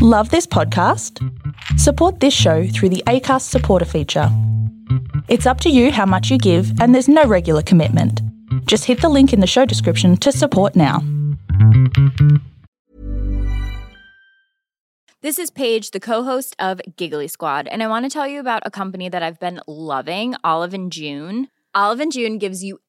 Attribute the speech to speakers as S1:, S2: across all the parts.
S1: Love this podcast? Support this show through the ACAST supporter feature. It's up to you how much you give, and there's no regular commitment. Just hit the link in the show description to support now.
S2: This is Paige, the co-host of Giggly Squad, and I want to tell you about a company that I've been loving, Olive and June. Olive and June gives you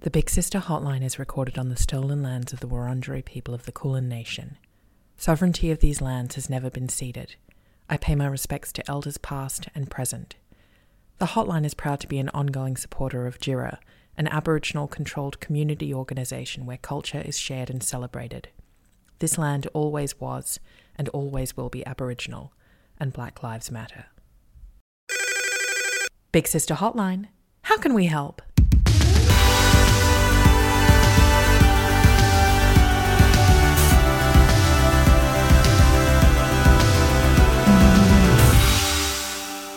S3: The Big Sister Hotline is recorded on the stolen lands of the Wurundjeri people of the Kulin Nation. Sovereignty of these lands has never been ceded. I pay my respects to elders past and present. The Hotline is proud to be an ongoing supporter of Djirra, an Aboriginal controlled community organisation where culture is shared and celebrated. This land always was and always will be Aboriginal, and Black Lives Matter. Big Sister Hotline. How can we help?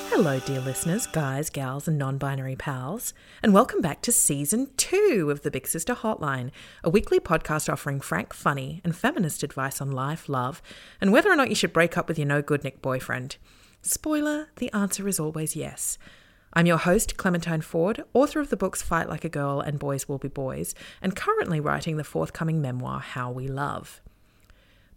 S3: Hello, dear listeners, guys, gals, and non binary pals, and welcome back to season two of the Big Sister Hotline, a weekly podcast offering frank, funny, and feminist advice on life, love, and whether or not you should break up with your no good Nick boyfriend. Spoiler the answer is always yes. I'm your host, Clementine Ford, author of the books Fight Like a Girl and Boys Will Be Boys, and currently writing the forthcoming memoir, How We Love.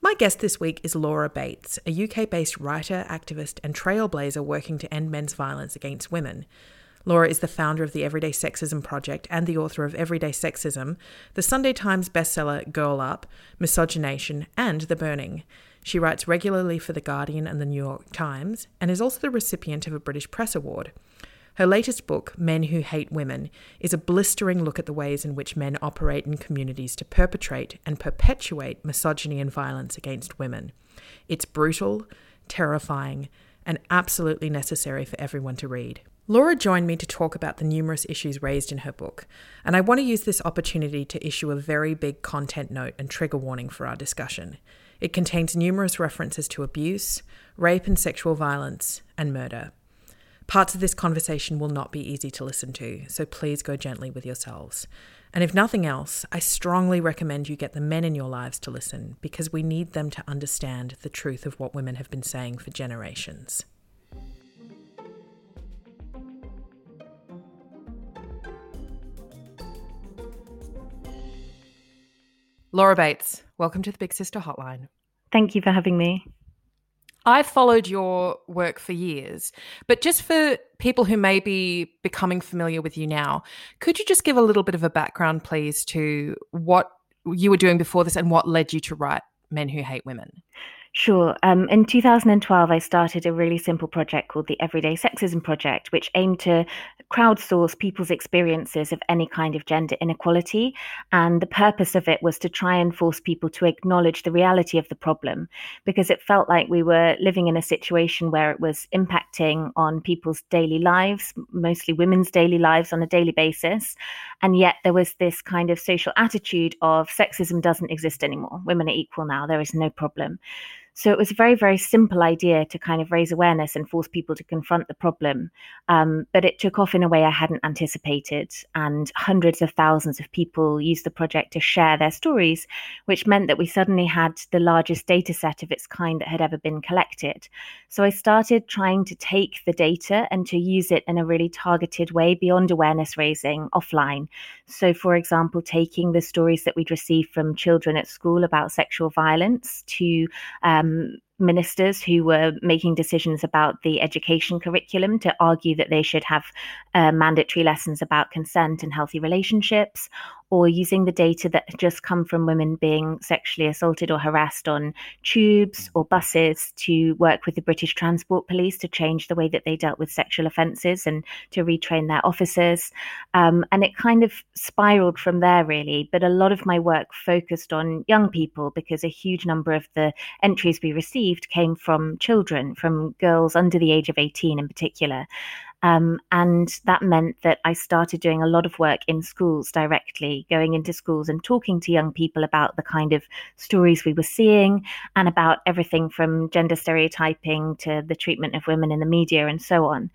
S3: My guest this week is Laura Bates, a UK based writer, activist, and trailblazer working to end men's violence against women. Laura is the founder of the Everyday Sexism Project and the author of Everyday Sexism, the Sunday Times bestseller Girl Up, Misogynation, and The Burning. She writes regularly for The Guardian and The New York Times and is also the recipient of a British Press Award. Her latest book, Men Who Hate Women, is a blistering look at the ways in which men operate in communities to perpetrate and perpetuate misogyny and violence against women. It's brutal, terrifying, and absolutely necessary for everyone to read. Laura joined me to talk about the numerous issues raised in her book, and I want to use this opportunity to issue a very big content note and trigger warning for our discussion. It contains numerous references to abuse, rape and sexual violence, and murder. Parts of this conversation will not be easy to listen to, so please go gently with yourselves. And if nothing else, I strongly recommend you get the men in your lives to listen because we need them to understand the truth of what women have been saying for generations. Laura Bates, welcome to the Big Sister Hotline.
S4: Thank you for having me.
S3: I've followed your work for years, but just for people who may be becoming familiar with you now, could you just give a little bit of a background, please, to what you were doing before this and what led you to write Men Who Hate Women?
S4: Sure. Um, in 2012, I started a really simple project called the Everyday Sexism Project, which aimed to crowdsource people's experiences of any kind of gender inequality. And the purpose of it was to try and force people to acknowledge the reality of the problem, because it felt like we were living in a situation where it was impacting on people's daily lives, mostly women's daily lives on a daily basis. And yet there was this kind of social attitude of sexism doesn't exist anymore. Women are equal now. There is no problem. So it was a very, very simple idea to kind of raise awareness and force people to confront the problem. Um, but it took off in a way I hadn't anticipated. And hundreds of thousands of people used the project to share their stories, which meant that we suddenly had the largest data set of its kind that had ever been collected. So I started trying to take the data and to use it in a really targeted way beyond awareness raising offline. So, for example, taking the stories that we'd received from children at school about sexual violence to um, ministers who were making decisions about the education curriculum to argue that they should have uh, mandatory lessons about consent and healthy relationships, or using the data that had just come from women being sexually assaulted or harassed on tubes or buses to work with the British Transport Police to change the way that they dealt with sexual offences and to retrain their officers. Um, and it kind of spiraled from there, really. But a lot of my work focused on young people because a huge number of the entries we received came from children, from girls under the age of 18 in particular. Um, and that meant that I started doing a lot of work in schools directly, going into schools and talking to young people about the kind of stories we were seeing and about everything from gender stereotyping to the treatment of women in the media and so on.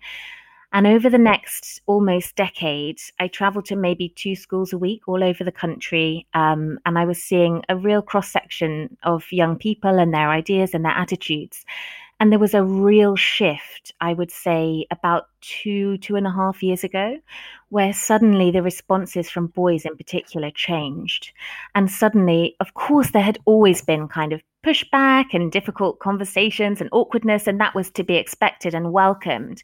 S4: And over the next almost decade, I traveled to maybe two schools a week all over the country. Um, and I was seeing a real cross section of young people and their ideas and their attitudes. And there was a real shift, I would say, about two, two and a half years ago, where suddenly the responses from boys in particular changed. And suddenly, of course, there had always been kind of pushback and difficult conversations and awkwardness, and that was to be expected and welcomed.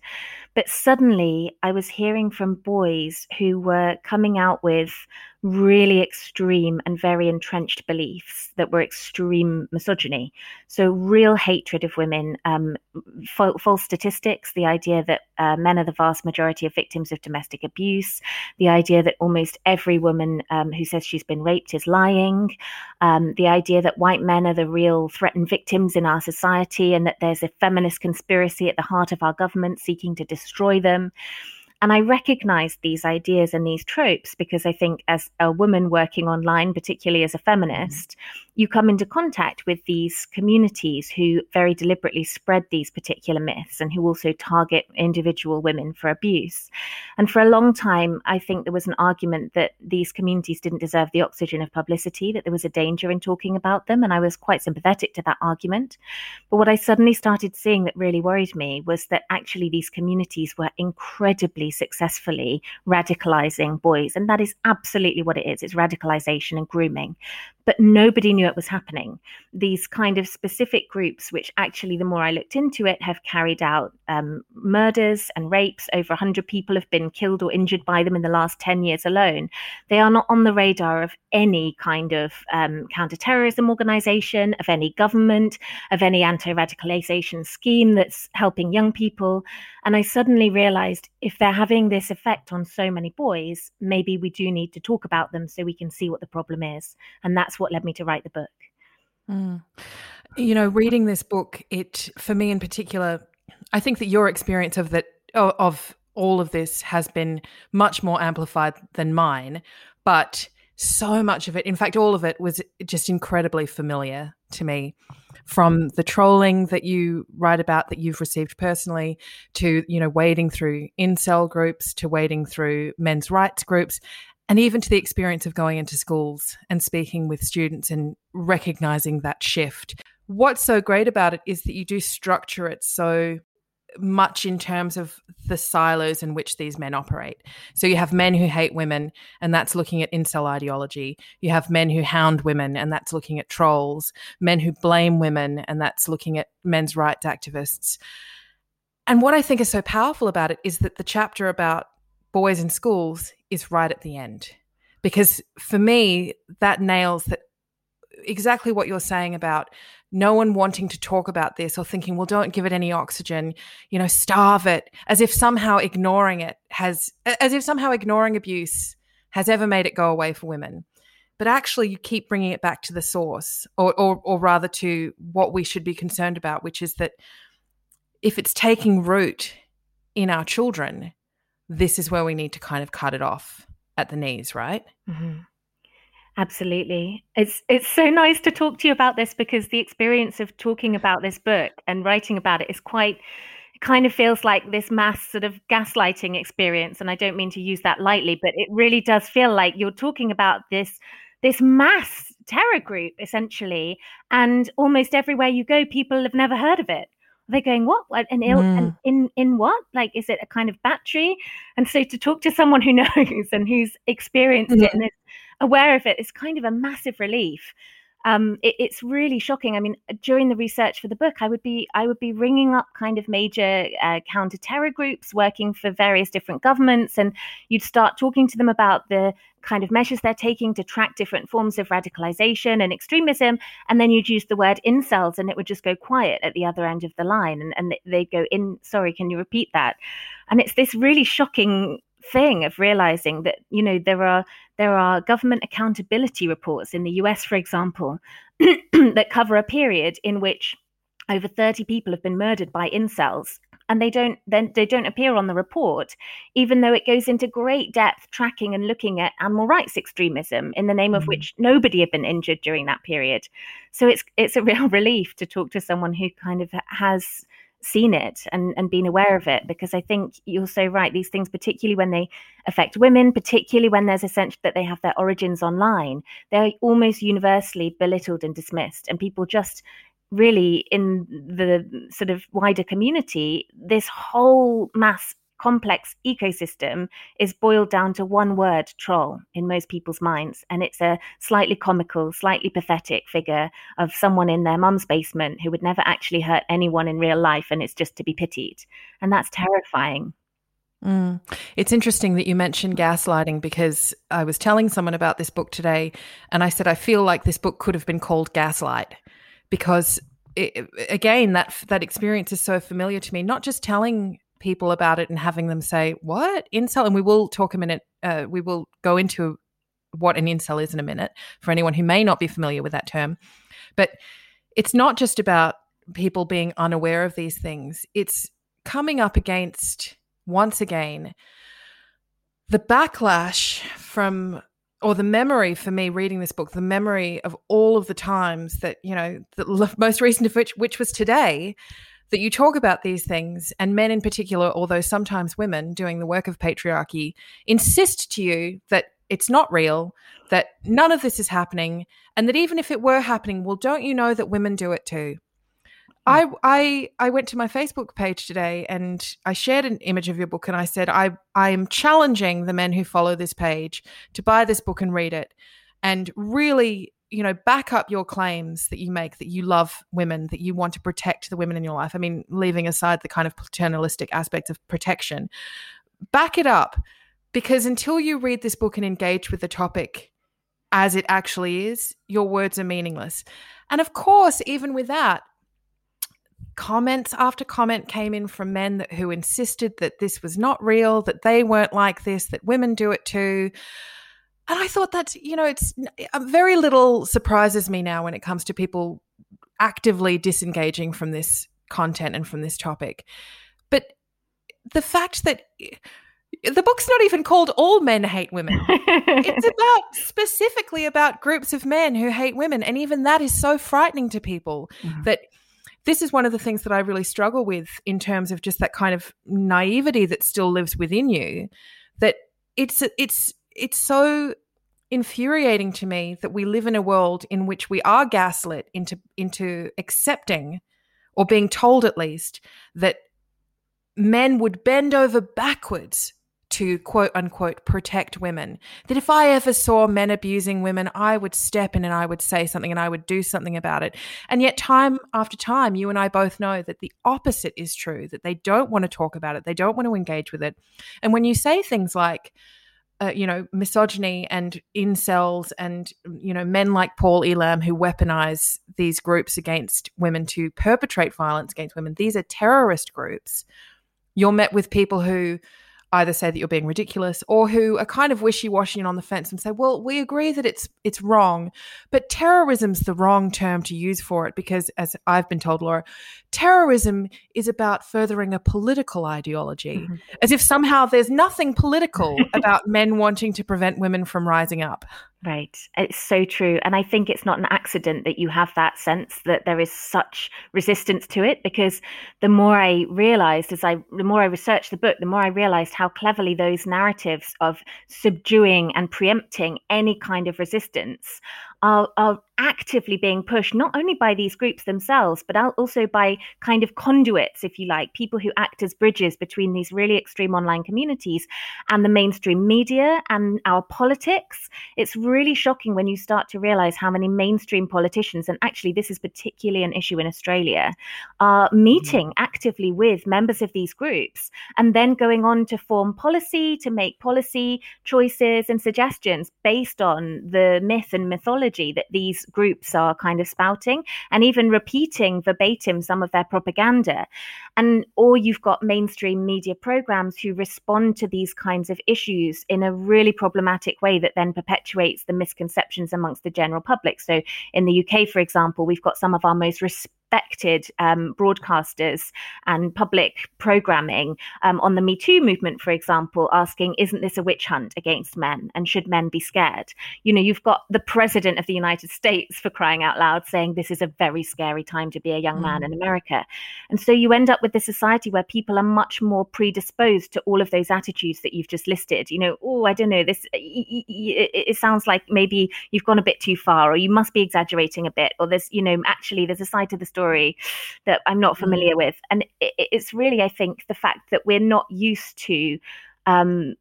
S4: But suddenly, I was hearing from boys who were coming out with really extreme and very entrenched beliefs that were extreme misogyny. So, real hatred of women, um, fa- false statistics, the idea that uh, men are the vast majority of victims of domestic abuse, the idea that almost every woman um, who says she's been raped is lying, um, the idea that white men are the real threatened victims in our society, and that there's a feminist conspiracy at the heart of our government seeking to destroy them. And I recognized these ideas and these tropes because I think, as a woman working online, particularly as a feminist, mm-hmm you come into contact with these communities who very deliberately spread these particular myths and who also target individual women for abuse. And for a long time, I think there was an argument that these communities didn't deserve the oxygen of publicity, that there was a danger in talking about them. And I was quite sympathetic to that argument. But what I suddenly started seeing that really worried me was that actually these communities were incredibly successfully radicalizing boys. And that is absolutely what it is it's radicalization and grooming but nobody knew it was happening. These kind of specific groups, which actually, the more I looked into it, have carried out um, murders and rapes. Over 100 people have been killed or injured by them in the last 10 years alone. They are not on the radar of any kind of um, counterterrorism organization, of any government, of any anti radicalization scheme that's helping young people. And I suddenly realized if they're having this effect on so many boys, maybe we do need to talk about them so we can see what the problem is. And that's what led me to write the book.
S3: Mm. You know, reading this book, it, for me in particular, I think that your experience of that, of all of this has been much more amplified than mine. But so much of it, in fact, all of it was just incredibly familiar to me from the trolling that you write about that you've received personally to, you know, wading through incel groups to wading through men's rights groups and even to the experience of going into schools and speaking with students and recognizing that shift. What's so great about it is that you do structure it so much in terms of the silos in which these men operate. So you have men who hate women, and that's looking at incel ideology. You have men who hound women, and that's looking at trolls. Men who blame women, and that's looking at men's rights activists. And what I think is so powerful about it is that the chapter about boys in schools is right at the end. Because for me, that nails that exactly what you're saying about no one wanting to talk about this or thinking, well, don't give it any oxygen, you know, starve it, as if somehow ignoring it has, as if somehow ignoring abuse has ever made it go away for women. But actually, you keep bringing it back to the source, or, or, or rather to what we should be concerned about, which is that if it's taking root in our children, this is where we need to kind of cut it off at the knees, right?
S4: Mm-hmm. Absolutely. It's it's so nice to talk to you about this because the experience of talking about this book and writing about it is quite it kind of feels like this mass sort of gaslighting experience and I don't mean to use that lightly but it really does feel like you're talking about this this mass terror group essentially and almost everywhere you go people have never heard of it they're going what an ill mm. and in in what like is it a kind of battery and so to talk to someone who knows and who's experienced mm. it and is aware of it is kind of a massive relief. Um, it, it's really shocking. I mean, during the research for the book, I would be I would be ringing up kind of major uh, counter terror groups working for various different governments, and you'd start talking to them about the kind of measures they're taking to track different forms of radicalization and extremism. And then you'd use the word incels and it would just go quiet at the other end of the line. And, and they'd go, in, sorry, can you repeat that? And it's this really shocking thing of realizing that you know there are there are government accountability reports in the US for example that cover a period in which over 30 people have been murdered by incels and they don't then they don't appear on the report even though it goes into great depth tracking and looking at animal rights extremism in the name of mm-hmm. which nobody had been injured during that period so it's it's a real relief to talk to someone who kind of has seen it and, and been aware of it because I think you're so right. These things, particularly when they affect women, particularly when there's a sense that they have their origins online, they're almost universally belittled and dismissed. And people just really, in the sort of wider community, this whole mass complex ecosystem is boiled down to one word troll in most people's minds. And it's a slightly comical, slightly pathetic figure of someone in their mum's basement who would never actually hurt anyone in real life and it's just to be pitied. And that's terrifying.
S3: Mm. It's interesting that you mentioned gaslighting because I was telling someone about this book today and I said, I feel like this book could have been called Gaslight because it, again, that that experience is so familiar to me. Not just telling people about it and having them say, "What incel?" And we will talk a minute. Uh, we will go into what an incel is in a minute for anyone who may not be familiar with that term. But it's not just about people being unaware of these things. It's coming up against once again the backlash from or the memory for me reading this book, the memory of all of the times that, you know, the most recent of which, which was today, that you talk about these things, and men in particular, although sometimes women doing the work of patriarchy, insist to you that it's not real, that none of this is happening, and that even if it were happening, well, don't you know that women do it too? Hmm. I, I I went to my Facebook page today and I shared an image of your book and I said I I am challenging the men who follow this page to buy this book and read it and really you know back up your claims that you make that you love women that you want to protect the women in your life. I mean leaving aside the kind of paternalistic aspects of protection back it up. Because until you read this book and engage with the topic as it actually is your words are meaningless. And of course even with that comments after comment came in from men that, who insisted that this was not real that they weren't like this that women do it too and I thought that, you know, it's uh, very little surprises me now when it comes to people actively disengaging from this content and from this topic. But the fact that the book's not even called All Men Hate Women. it's about specifically about groups of men who hate women. And even that is so frightening to people mm-hmm. that this is one of the things that I really struggle with in terms of just that kind of naivety that still lives within you. That it's it's it's so infuriating to me that we live in a world in which we are gaslit into into accepting or being told at least that men would bend over backwards to quote unquote protect women. That if I ever saw men abusing women, I would step in and I would say something and I would do something about it. And yet, time after time, you and I both know that the opposite is true, that they don't want to talk about it, they don't want to engage with it. And when you say things like, uh, you know, misogyny and incels and, you know, men like Paul Elam who weaponize these groups against women to perpetrate violence against women. These are terrorist groups. You're met with people who either say that you're being ridiculous or who are kind of wishy-washy and on the fence and say, well, we agree that it's it's wrong, but terrorism's the wrong term to use for it because, as I've been told, Laura, terrorism is about furthering a political ideology, mm-hmm. as if somehow there's nothing political about men wanting to prevent women from rising up.
S4: Right. It's so true. And I think it's not an accident that you have that sense that there is such resistance to it because the more I realized as I the more I researched the book, the more I realized how cleverly those narratives of subduing and preempting any kind of resistance are, are actively being pushed not only by these groups themselves but also by kind of conduits if you like people who act as bridges between these really extreme online communities and the mainstream media and our politics it's really shocking when you start to realize how many mainstream politicians and actually this is particularly an issue in Australia are meeting mm-hmm. actively with members of these groups and then going on to form policy to make policy choices and suggestions based on the myth and mythology that these groups are kind of spouting and even repeating verbatim some of their propaganda. And or you've got mainstream media programs who respond to these kinds of issues in a really problematic way that then perpetuates the misconceptions amongst the general public. So in the UK, for example, we've got some of our most respected respected um, broadcasters and public programming um, on the Me Too movement, for example, asking, isn't this a witch hunt against men? And should men be scared? You know, you've got the president of the United States, for crying out loud, saying this is a very scary time to be a young man mm. in America. And so you end up with a society where people are much more predisposed to all of those attitudes that you've just listed. You know, oh, I don't know, this, it sounds like maybe you've gone a bit too far, or you must be exaggerating a bit, or there's, you know, actually there's a side to the story story that I'm not familiar mm. with. And it, it's really, I think, the fact that we're not used to um,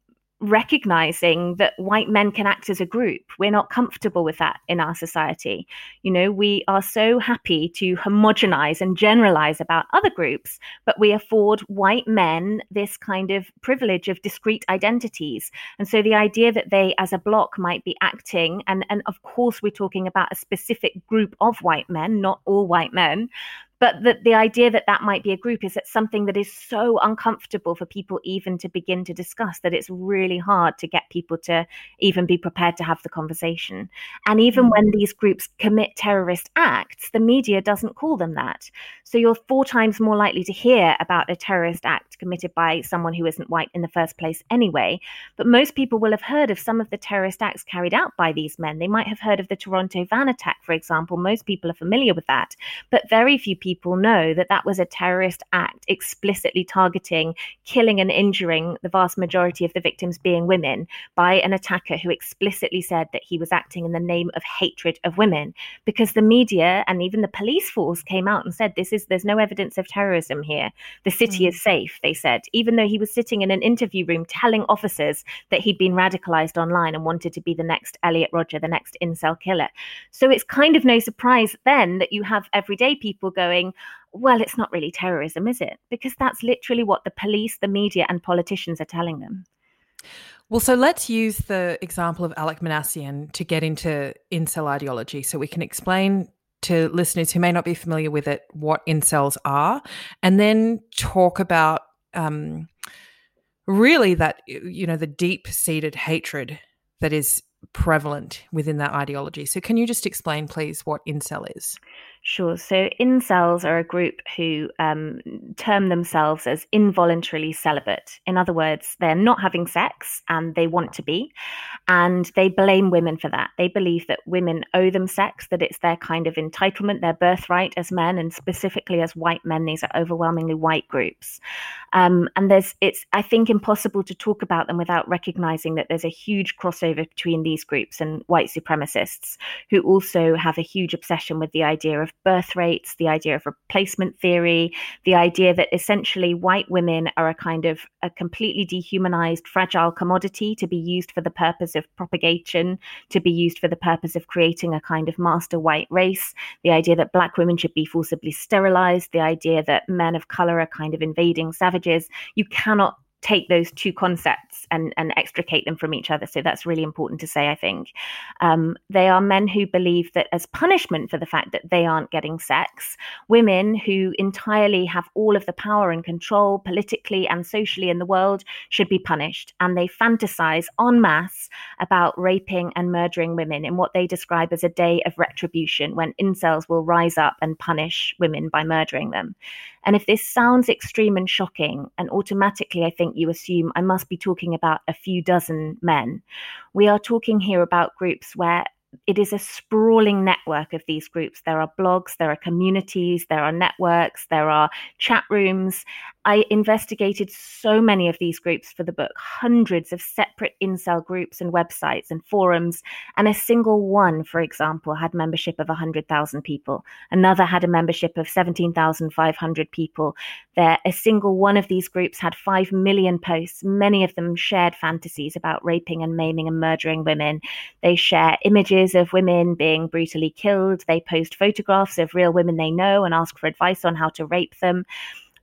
S4: recognizing that white men can act as a group. We're not comfortable with that in our society. You know, we are so happy to homogenize and generalize about other groups, but we afford white men this kind of privilege of discrete identities. And so the idea that they as a block might be acting, and, and of course, we're talking about a specific group of white men, not all white men, but the, the idea that that might be a group is that something that is so uncomfortable for people even to begin to discuss that it's really hard to get people to even be prepared to have the conversation. And even mm. when these groups commit terrorist acts the media doesn't call them that. So you're four times more likely to hear about a terrorist act committed by someone who isn't white in the first place anyway. But most people will have heard of some of the terrorist acts carried out by these men. They might have heard of the toronto van attack for example. Most people are familiar with that. But very few people people know that that was a terrorist act explicitly targeting, killing, and injuring the vast majority of the victims being women by an attacker who explicitly said that he was acting in the name of hatred of women. Because the media and even the police force came out and said, This is there's no evidence of terrorism here. The city mm. is safe, they said, even though he was sitting in an interview room telling officers that he'd been radicalized online and wanted to be the next Elliot Rodger, the next incel killer. So it's kind of no surprise then that you have everyday people going, saying, well, it's not really terrorism, is it? Because that's literally what the police, the media, and politicians are telling them.
S3: Well, so let's use the example of Alec Minassian to get into incel ideology so we can explain to listeners who may not be familiar with it what incels are and then talk about um, really that, you know, the deep seated hatred that is prevalent within that ideology. So, can you just explain, please, what incel is?
S4: Sure. So incels are a group who um, term themselves as involuntarily celibate. In other words, they're not having sex and they want to be. And they blame women for that. They believe that women owe them sex, that it's their kind of entitlement, their birthright as men, and specifically as white men. These are overwhelmingly white groups. Um, and there's, it's, I think, impossible to talk about them without recognizing that there's a huge crossover between these groups and white supremacists who also have a huge obsession with the idea of birth rates, the idea of replacement theory, the idea that essentially white women are a kind of a completely dehumanized, fragile commodity to be used for the purpose of propagation, to be used for the purpose of creating a kind of master white race, the idea that black women should be forcibly sterilized, the idea that men of color are kind of invading savages. You cannot take those two concepts and, and extricate them from each other. So that's really important to say, I think. Um, they are men who believe that as punishment for the fact that they aren't getting sex, women who entirely have all of the power and control politically and socially in the world should be punished. And they fantasize en masse about raping and murdering women in what they describe as a day of retribution when incels will rise up and punish women by murdering them. And if this sounds extreme and shocking, and automatically I think you assume I must be talking about a few dozen men, we are talking here about groups where it is a sprawling network of these groups. There are blogs, there are communities, there are networks, there are chat rooms, I investigated so many of these groups for the book, hundreds of separate incel groups and websites and forums. And a single one, for example, had membership of 100,000 people. Another had a membership of 17,500 people. There, a single one of these groups had 5 million posts. Many of them shared fantasies about raping and maiming and murdering women. They share images of women being brutally killed. They post photographs of real women they know and ask for advice on how to rape them.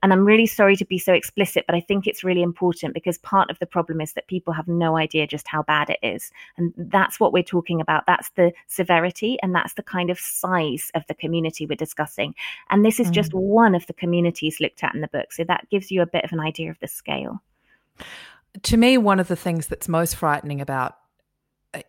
S4: And I'm really sorry to be so explicit, but I think it's really important because part of the problem is that people have no idea just how bad it is. And that's what we're talking about. That's the severity and that's the kind of size of the community we're discussing. And this is mm. just one of the communities looked at in the book. So that gives you a bit of an idea of the scale.
S3: To me, one of the things that's most frightening about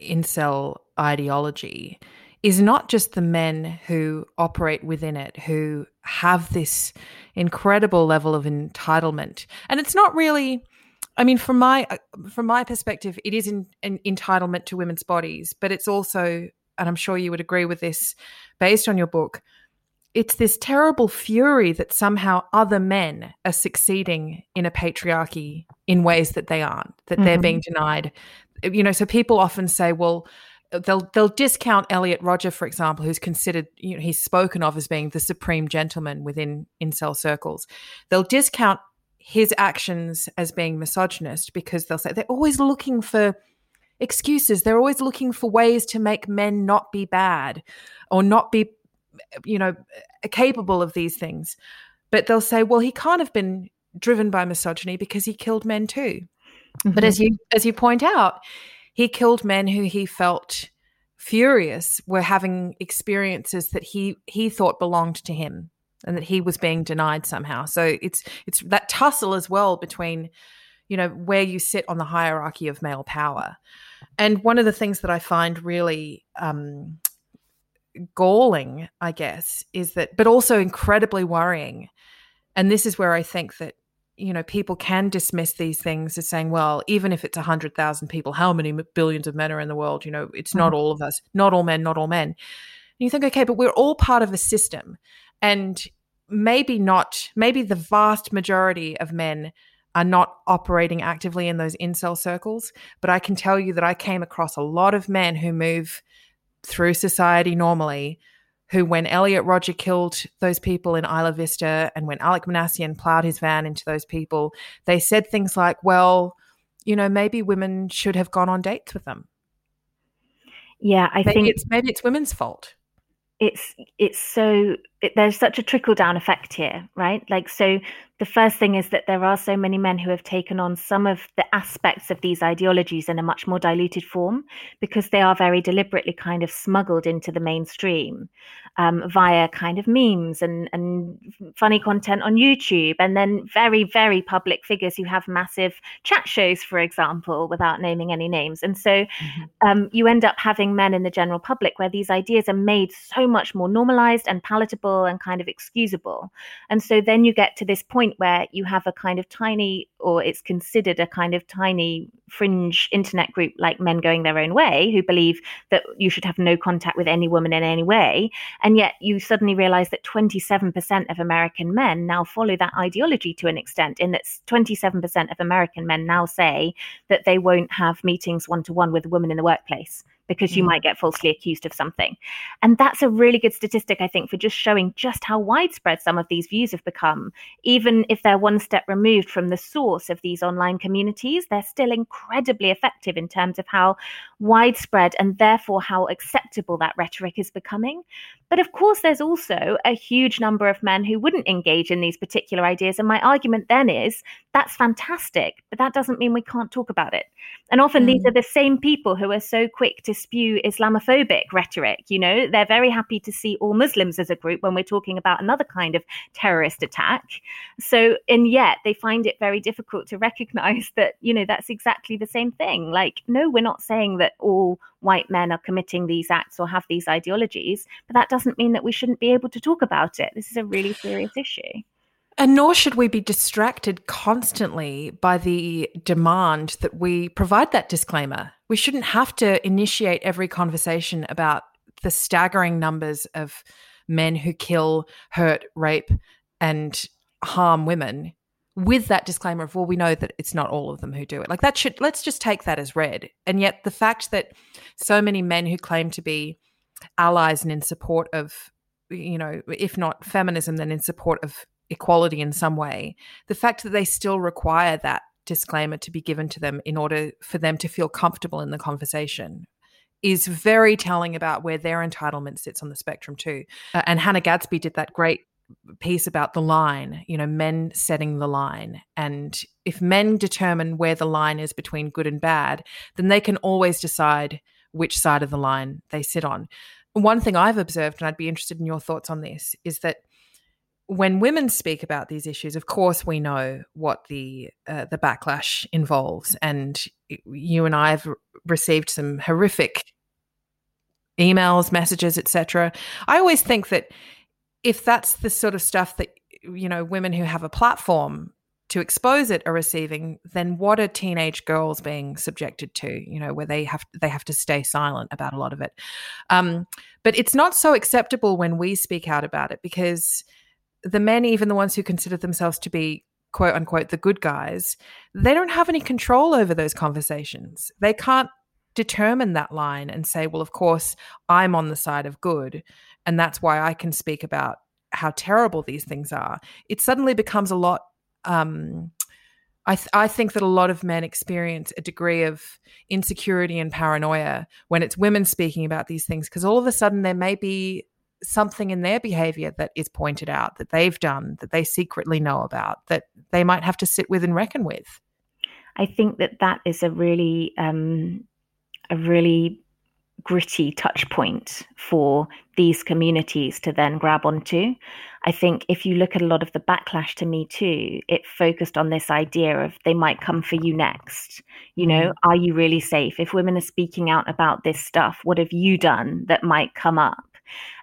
S3: incel ideology is not just the men who operate within it, who have this incredible level of entitlement. And it's not really, I mean, from my from my perspective, it is an entitlement to women's bodies, but it's also, and I'm sure you would agree with this, based on your book, it's this terrible fury that somehow other men are succeeding in a patriarchy in ways that they aren't, that mm-hmm. they're being denied. You know, so people often say, well they'll they'll discount Elliot Rodger, for example, who's considered you know he's spoken of as being the supreme gentleman within incel circles. They'll discount his actions as being misogynist because they'll say they're always looking for excuses. They're always looking for ways to make men not be bad or not be you know capable of these things. But they'll say, well, he can't have been driven by misogyny because he killed men too. Mm-hmm. But as you as you point out, he killed men who he felt furious were having experiences that he he thought belonged to him and that he was being denied somehow. So it's it's that tussle as well between you know where you sit on the hierarchy of male power. And one of the things that I find really um, galling, I guess, is that, but also incredibly worrying. And this is where I think that you know, people can dismiss these things as saying, well, even if it's 100,000 people, how many billions of men are in the world? You know, it's mm-hmm. not all of us, not all men, not all men. And you think, okay, but we're all part of a system. And maybe not, maybe the vast majority of men are not operating actively in those incel circles. But I can tell you that I came across a lot of men who move through society normally who, when Elliot Rodger killed those people in Isla Vista and when Alec Minassian plowed his van into those people, they said things like, well, you know, maybe women should have gone on dates with them.
S4: Yeah, I
S3: maybe
S4: think
S3: it's maybe it's women's fault.
S4: It's it's so it, there's such a trickle down effect here, right? Like so the first thing is that there are so many men who have taken on some of the aspects of these ideologies in a much more diluted form because they are very deliberately kind of smuggled into the mainstream um, via kind of memes and, and funny content on YouTube. And then very, very public figures who have massive chat shows, for example, without naming any names. And so mm-hmm. um, you end up having men in the general public where these ideas are made so much more normalized and palatable and kind of excusable. And so then you get to this point point where you have a kind of tiny, or it's considered a kind of tiny fringe internet group like Men Going Their Own Way, who believe that you should have no contact with any woman in any way. And yet you suddenly realize that 27% of American men now follow that ideology to an extent, in that 27% of American men now say that they won't have meetings one to one with a woman in the workplace because you mm. might get falsely accused of something. And that's a really good statistic, I think, for just showing just how widespread some of these views have become. Even if they're one step removed from the source of these online communities, they're still incredibly effective in terms of how widespread and therefore how acceptable that rhetoric is becoming. But of course, there's also a huge number of men who wouldn't engage in these particular ideas. And my argument then is that's fantastic, but that doesn't mean we can't talk about it. And often mm. these are the same people who are so quick to spew Islamophobic rhetoric. You know, they're very happy to see all Muslims as a group when we're talking about another kind of terrorist attack. So, and yet they find it very difficult to recognize that, you know, that's exactly the same thing. Like, no, we're not saying that all white men are committing these acts or have these ideologies, but that doesn't mean that we shouldn't be able to talk about it. This is a really serious issue.
S3: And nor should we be distracted constantly by the demand that we provide that disclaimer. We shouldn't have to initiate every conversation about the staggering numbers of men who kill, hurt, rape, and harm women with that disclaimer of well we know that it's not all of them who do it. Like that should let's just take that as read. And yet the fact that so many men who claim to be allies and in support of you know if not feminism then in support of equality in some way the fact that they still require that disclaimer to be given to them in order for them to feel comfortable in the conversation is very telling about where their entitlement sits on the spectrum too. Uh, and hannah gadsby did that great piece about the line, you know, men setting the line. And if men determine where the line is between good and bad, then they can always decide which side of the line they sit on. One thing I've observed, and I'd be interested in your thoughts on this, is that when women speak about these issues, of course, we know what the uh, the backlash involves, and you and I have received some horrific emails, messages, etc. I always think that if that's the sort of stuff that you know women who have a platform to expose it are receiving then what are teenage girls being subjected to you know where they have they have to stay silent about a lot of it. Um, but it's not so acceptable when we speak out about it because the men even the ones who consider themselves to be quote unquote the good guys they don't have any control over those conversations. They can't determine that line and say well of course i'm on the side of good and that's why I can speak about how terrible these things are. It suddenly becomes a lot. Um, I, th- I think that a lot of men experience a degree of insecurity and paranoia when it's women speaking about these things because all of a sudden there may be something in their behavior that is pointed out that they've done that they secretly know about that they might have to sit with and reckon with.
S4: I think that that is a really um, a really gritty touch point for these communities to then grab onto. I think if you look at a lot of the backlash to Me Too, it focused on this idea of they might come for you next. You know, mm. are you really safe? If women are speaking out about this stuff, what have you done that might come up?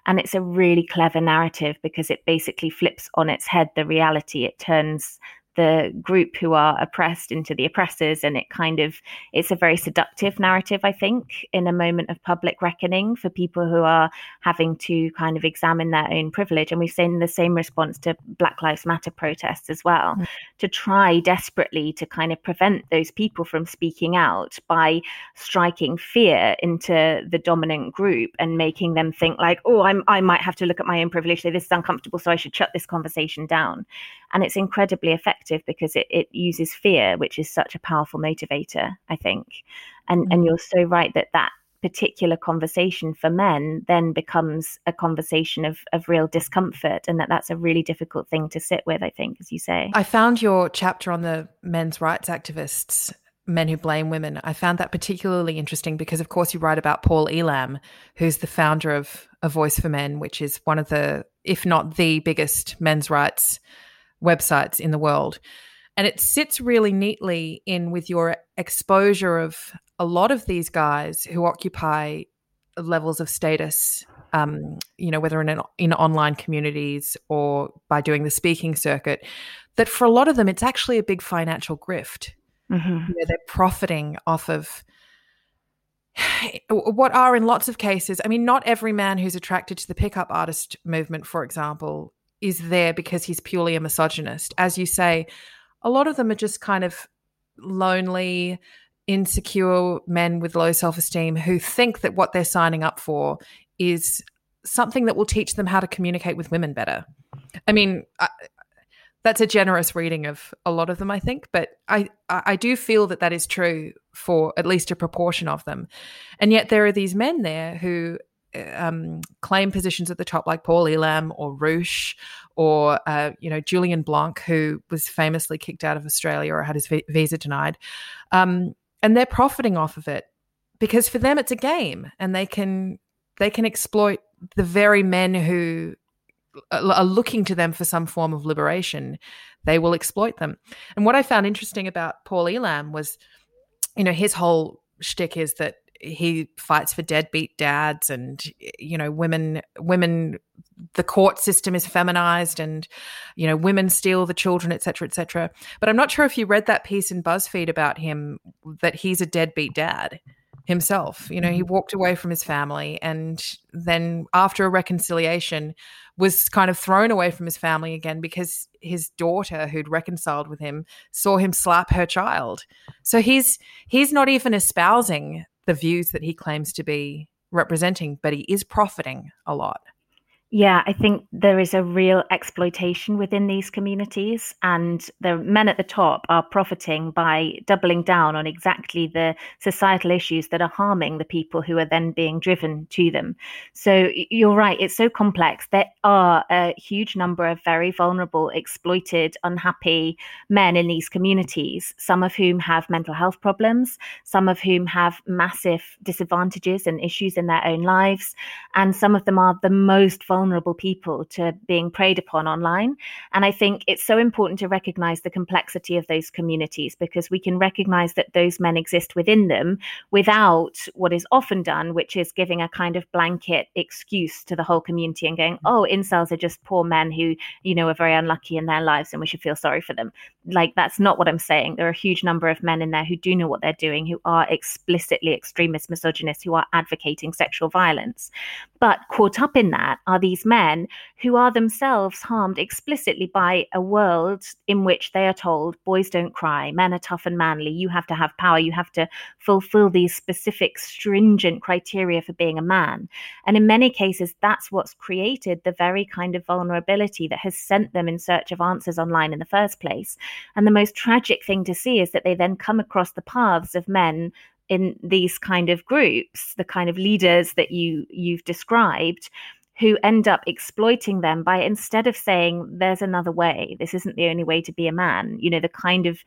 S4: And it's a really clever narrative because it basically flips on its head the reality. It turns the group who are oppressed into the oppressors and it kind of it's a very seductive narrative i think in a moment of public reckoning for people who are having to kind of examine their own privilege. And we've seen the same response to black lives matter protests as well mm-hmm. to try desperately to kind of prevent those people from speaking out by striking fear into the dominant group and making them think like oh i'm i might have to look at my own privilege. This is uncomfortable so i should shut this conversation down and it's incredibly effective because it, it uses fear which is such a powerful motivator i think and mm-hmm. and you're so right that that particular conversation for men then becomes a conversation of, of real discomfort and that that's a really difficult thing to sit with i think as you say
S3: i found your chapter on the men's rights activists men who blame women i found that particularly interesting because of course you write about paul elam who's the founder of a voice for men which is one of the if not the biggest men's rights websites in the world. And it sits really neatly in with your exposure of a lot of these guys who occupy levels of status, um, you know, whether in an, in online communities or by doing the speaking circuit, that for a lot of them, it's actually a big financial grift. Mm-hmm. You know, they're profiting off of what are in lots of cases. I mean, not every man who's attracted to the pickup artist movement, for example, is there because he's purely a misogynist. As you say, a lot of them are just kind of lonely, insecure men with low self esteem who think that what they're signing up for is something that will teach them how to communicate with women better. I mean, I, that's a generous reading of a lot of them, I think, but I, I do feel that that is true for at least a proportion of them. And yet there are these men there who um, claim positions at the top, like Paul Elam or Roosh or uh, you know Julien Blanc, who was famously kicked out of Australia or had his visa denied, um, and they're profiting off of it because for them it's a game, and they can they can exploit the very men who are looking to them for some form of liberation. They will exploit them. And what I found interesting about Paul Elam was, you know, his whole shtick is that he fights for deadbeat dads and you know women women the court system is feminized and you know women steal the children etc etc but i'm not sure if you read that piece in buzzfeed about him that he's a deadbeat dad himself. You know, he mm-hmm. walked away from his family and then after a reconciliation was kind of thrown away from his family again because his daughter who'd reconciled with him saw him slap her child. So he's he's not even espousing the views that he claims to be representing, but he is profiting a lot.
S4: Yeah, I think there is a real exploitation within these communities, and the men at the top are profiting by doubling down on exactly the societal issues that are harming the people who are then being driven to them. So you're right, it's so complex. There are a huge number of very vulnerable, exploited, unhappy men in these communities, some of whom have mental health problems, some of whom have massive disadvantages and issues in their own lives, and some of them are the most vulnerable vulnerable people to being preyed upon online. And I think it's so important to recognize the complexity of those communities because we can recognize that those men exist within them without what is often done, which is giving a kind of blanket excuse to the whole community and going, oh, incels are just poor men who, you know, are very unlucky in their lives and we should feel sorry for them. Like, that's not what I'm saying. There are a huge number of men in there who do know what they're doing, who are explicitly extremist, misogynists, who are advocating sexual violence. But caught up in that are the these men who are themselves harmed explicitly by a world in which they are told boys don't cry, men are tough and manly, you have to have power, you have to fulfill these specific stringent criteria for being a man. And in many cases, that's what's created the very kind of vulnerability that has sent them in search of answers online in the first place. And the most tragic thing to see is that they then come across the paths of men in these kind of groups the kind of leaders that you you've described who end up exploiting them by instead of saying there's another way. This isn't the only way to be a man you know the kind of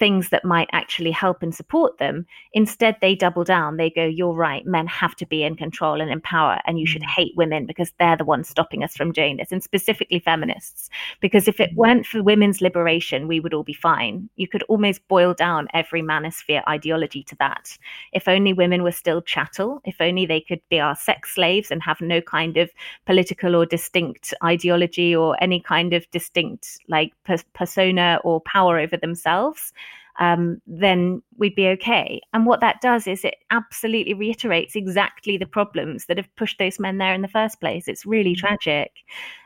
S4: things that might actually help and support them. Instead, they double down. They go, You're right. Men have to be in control and in power, and you should mm. hate women because they're the ones stopping us from doing this, and specifically feminists. Because if it mm. weren't for women's liberation, we would all be fine. You could almost boil down every manosphere ideology to that. If only women were still chattel, if only they could be our sex slaves and have no kind of political or distinct ideology or any kind of distinct like persona or power over themselves um, then we'd be okay. And what that does is it absolutely reiterates exactly the problems that have pushed those men there in the first place. It's really mm-hmm. tragic.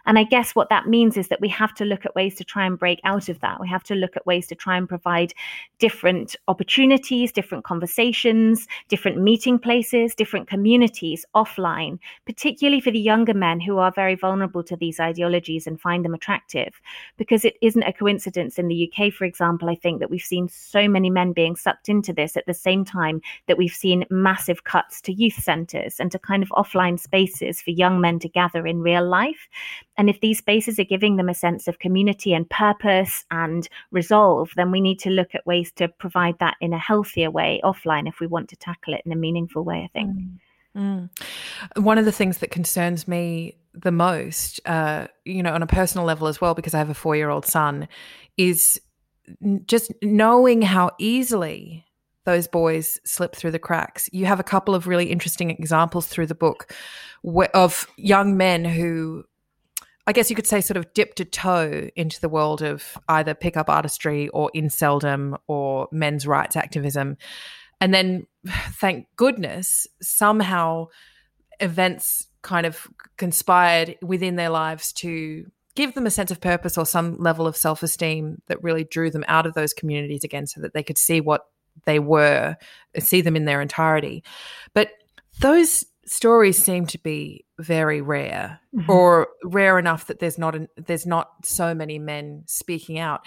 S4: And I guess what that means is that we have to look at ways to try and break out of that. We have to look at ways to try and provide different opportunities, different conversations, different meeting places, different communities offline, particularly for the younger men who are very vulnerable to these ideologies and find them attractive. Because it isn't a coincidence in the UK, for example, I think that we've seen so many men being sucked into this at the same time that we've seen massive cuts to youth centres and to kind of offline spaces for young men to gather in real life. And if these spaces are giving them a sense of community and purpose and resolve, then we need to look at ways to provide that in a healthier way offline if we want to tackle it in a meaningful way, I think. Mm.
S3: Mm. One of the things that concerns me the most, uh, you know, on a personal level as well, because I have a four year old son, is just knowing how easily those boys slip through the cracks. You have a couple of really interesting examples through the book of young men who, I guess you could say, sort of dipped a toe into the world of either pickup artistry or inceldom or men's rights activism. And then, thank goodness, somehow events kind of conspired within their lives to give them a sense of purpose or some level of self esteem that really drew them out of those communities again so that they could see what they were, see them in their entirety. But those stories seem to be very rare mm-hmm. or rare enough that there's not an, there's not so many men speaking out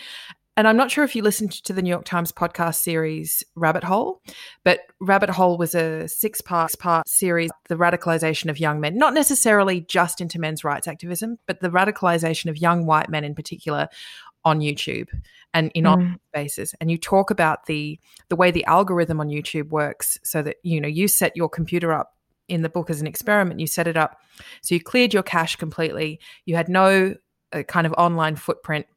S3: and I'm not sure if you listened to the New York Times podcast series Rabbit Hole, but Rabbit Hole was a six part part series, the radicalization of young men, not necessarily just into men's rights activism, but the radicalization of young white men in particular on YouTube and in mm. on spaces. And you talk about the the way the algorithm on YouTube works so that you know you set your computer up in the book as an experiment, you set it up so you cleared your cache completely, you had no uh, kind of online footprint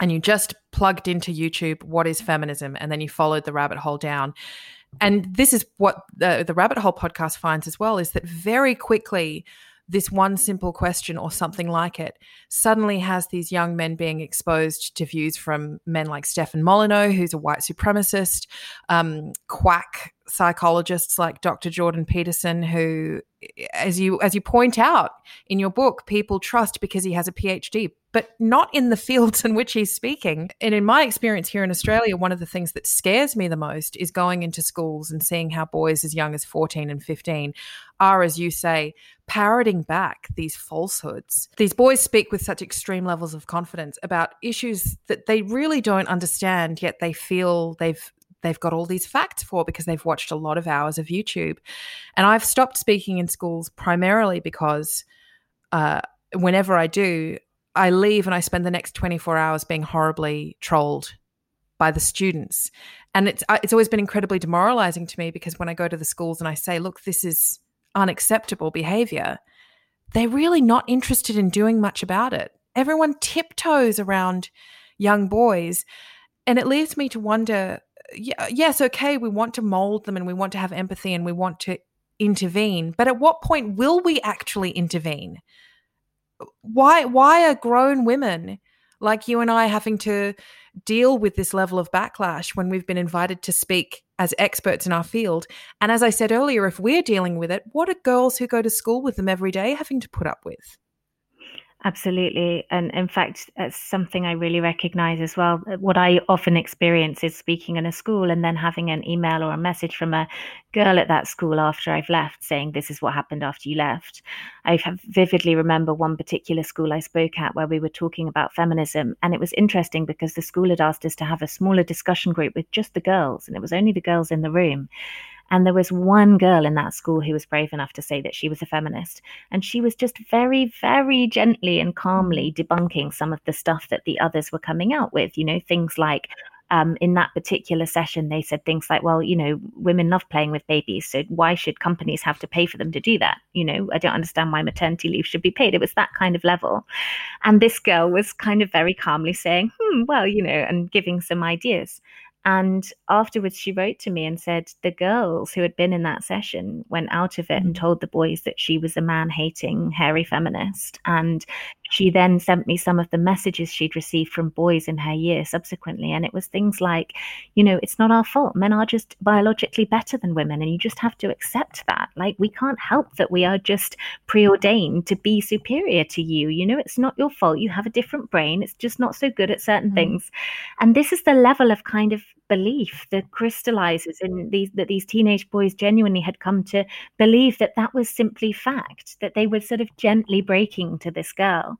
S3: and you just plugged into YouTube, what is feminism? And then you followed the rabbit hole down. And this is what the, the rabbit hole podcast finds as well is that very quickly, this one simple question or something like it suddenly has these young men being exposed to views from men like Stefan Molyneux, who's a white supremacist, um, quack psychologists like Dr. Jordan Peterson, who, as you as you point out in your book, people trust because he has a PhD, but not in the fields in which he's speaking. And in my experience here in Australia, one of the things that scares me the most is going into schools and seeing how boys as young as 14 and 15 are, as you say, parroting back these falsehoods. These boys speak with such extreme levels of confidence about issues that they really don't understand, yet they feel they've they've got all these facts for because they've watched a lot of hours of YouTube. And I've stopped speaking in schools primarily because uh, whenever I do, I leave and I spend the next 24 hours being horribly trolled by the students. And it's it's always been incredibly demoralizing to me because when I go to the schools and I say, "Look, this is unacceptable behavior, they're really not interested in doing much about it. Everyone tiptoes around young boys. And it leaves me to wonder yes, okay, we want to mold them and we want to have empathy and we want to intervene. But at what point will we actually intervene? Why, why are grown women like you and I having to deal with this level of backlash when we've been invited to speak as experts in our field. And as I said earlier, if we're dealing with it, what are girls who go to school with them every day having to put up with?
S4: Absolutely. And in fact, that's something I really recognize as well. Uh, what I often experience is speaking in a school and then having an email or a message from a girl at that school after I've left saying, This is what happened after you left. I vividly remember one particular school I spoke at where we were talking about feminism. And it was interesting because the school had asked us to have a smaller discussion group with just the girls, and it was only the girls in the room. And there was one girl in that school who was brave enough to say that she was a feminist. And she was just very, very gently and calmly debunking some of the stuff that the others were coming out with. You know, things like, um, in that particular session, they said things like, well, you know, women love playing with babies. So why should companies have to pay for them to do that? You know, I don't understand why maternity leave should be paid. It was that kind of level. And this girl was kind of very calmly saying, hmm, well, you know, and giving some ideas. And afterwards, she wrote to me and said the girls who had been in that session went out of it and mm. told the boys that she was a man hating, hairy feminist. And she then sent me some of the messages she'd received from boys in her year subsequently. And it was things like, you know, it's not our fault. Men are just biologically better than women. And you just have to accept that. Like, we can't help that we are just preordained to be superior to you. You know, it's not your fault. You have a different brain. It's just not so good at certain mm. things. And this is the level of kind of belief that crystallizes in these that these teenage boys genuinely had come to believe that that was simply fact that they were sort of gently breaking to this girl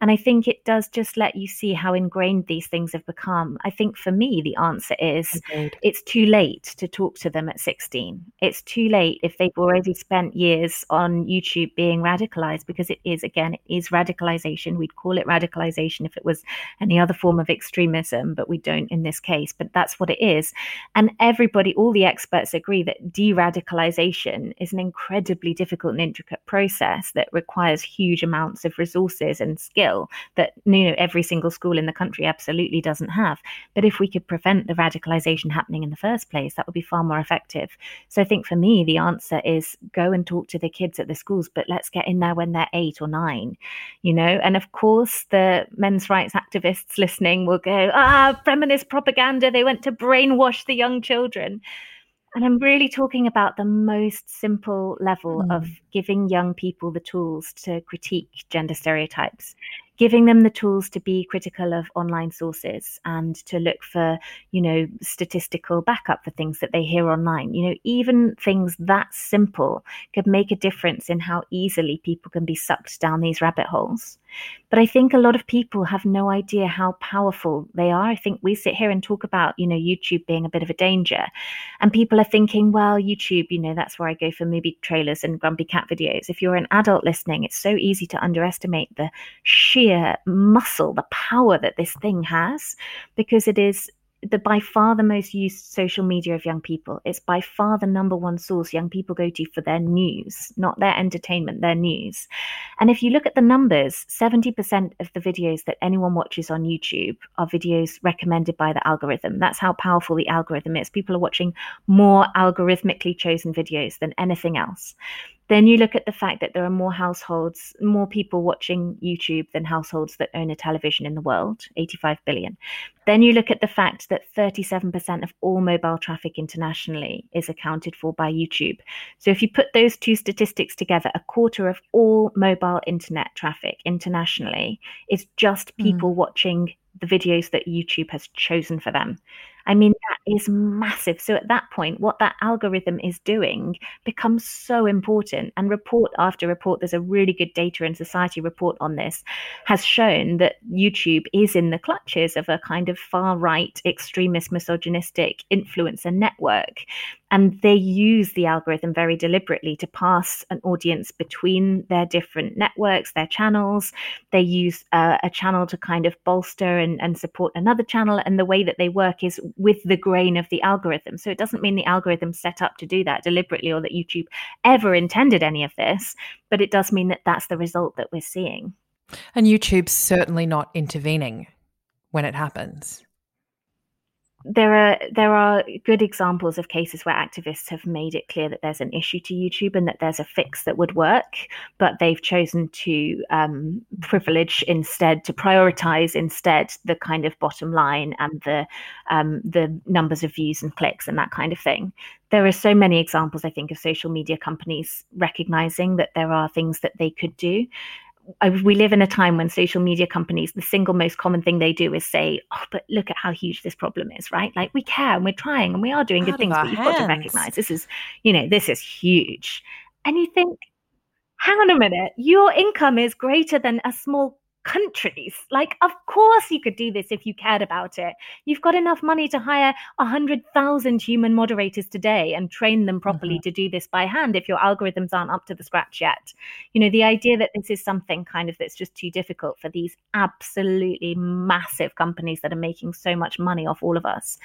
S4: and I think it does just let you see how ingrained these things have become. I think for me, the answer is Agreed. it's too late to talk to them at 16. It's too late if they've already spent years on YouTube being radicalized, because it is, again, it is radicalization. We'd call it radicalization if it was any other form of extremism, but we don't in this case. But that's what it is. And everybody, all the experts agree that de radicalization is an incredibly difficult and intricate process that requires huge amounts of resources and skill skill that you know every single school in the country absolutely doesn't have. But if we could prevent the radicalization happening in the first place, that would be far more effective. So I think for me, the answer is go and talk to the kids at the schools, but let's get in there when they're eight or nine, you know. And of course, the men's rights activists listening will go, ah, feminist propaganda. They went to brainwash the young children. And I'm really talking about the most simple level mm. of giving young people the tools to critique gender stereotypes giving them the tools to be critical of online sources and to look for, you know, statistical backup for things that they hear online. You know, even things that simple could make a difference in how easily people can be sucked down these rabbit holes. But I think a lot of people have no idea how powerful they are. I think we sit here and talk about, you know, YouTube being a bit of a danger. And people are thinking, well, YouTube, you know, that's where I go for movie trailers and grumpy cat videos. If you're an adult listening, it's so easy to underestimate the sheer muscle, the power that this thing has, because it is the by far the most used social media of young people. It's by far the number one source young people go to for their news, not their entertainment, their news. And if you look at the numbers, 70% of the videos that anyone watches on YouTube are videos recommended by the algorithm. That's how powerful the algorithm is. People are watching more algorithmically chosen videos than anything else. Then you look at the fact that there are more households, more people watching YouTube than households that own a television in the world, 85 billion. Then you look at the fact that 37% of all mobile traffic internationally is accounted for by YouTube. So if you put those two statistics together, a quarter of all mobile internet traffic internationally is just hmm. people mm. watching the videos that YouTube has chosen for them. I mean, that is massive. So at that point, what that algorithm is doing becomes so important. And report after report, there's a really good data and society report on this, has shown that YouTube is in the clutches of a kind of far right, extremist, misogynistic influencer network. And they use the algorithm very deliberately to pass an audience between their different networks, their channels. They use uh, a channel to kind of bolster and, and support another channel. And the way that they work is with the grain of the algorithm. So it doesn't mean the algorithm set up to do that deliberately or that YouTube ever intended any of this, but it does mean that that's the result that we're seeing.
S3: And YouTube's certainly not intervening when it happens
S4: there are there are good examples of cases where activists have made it clear that there's an issue to YouTube and that there's a fix that would work, but they've chosen to um, privilege instead to prioritize instead the kind of bottom line and the um, the numbers of views and clicks and that kind of thing. There are so many examples, I think, of social media companies recognizing that there are things that they could do. I, we live in a time when social media companies, the single most common thing they do is say, "Oh, but look at how huge this problem is, right? Like we care and we're trying and we are doing Out good things, but you've got to recognize this is, you know, this is huge." And you think, hang on a minute, your income is greater than a small countries. Like, of course, you could do this if you cared about it. You've got enough money to hire 100,000 human moderators today and train them properly mm-hmm. to do this by hand if your algorithms aren't up to the scratch yet. You know, the idea that this is something kind of that's just too difficult for these absolutely massive companies that are making so much money off all of us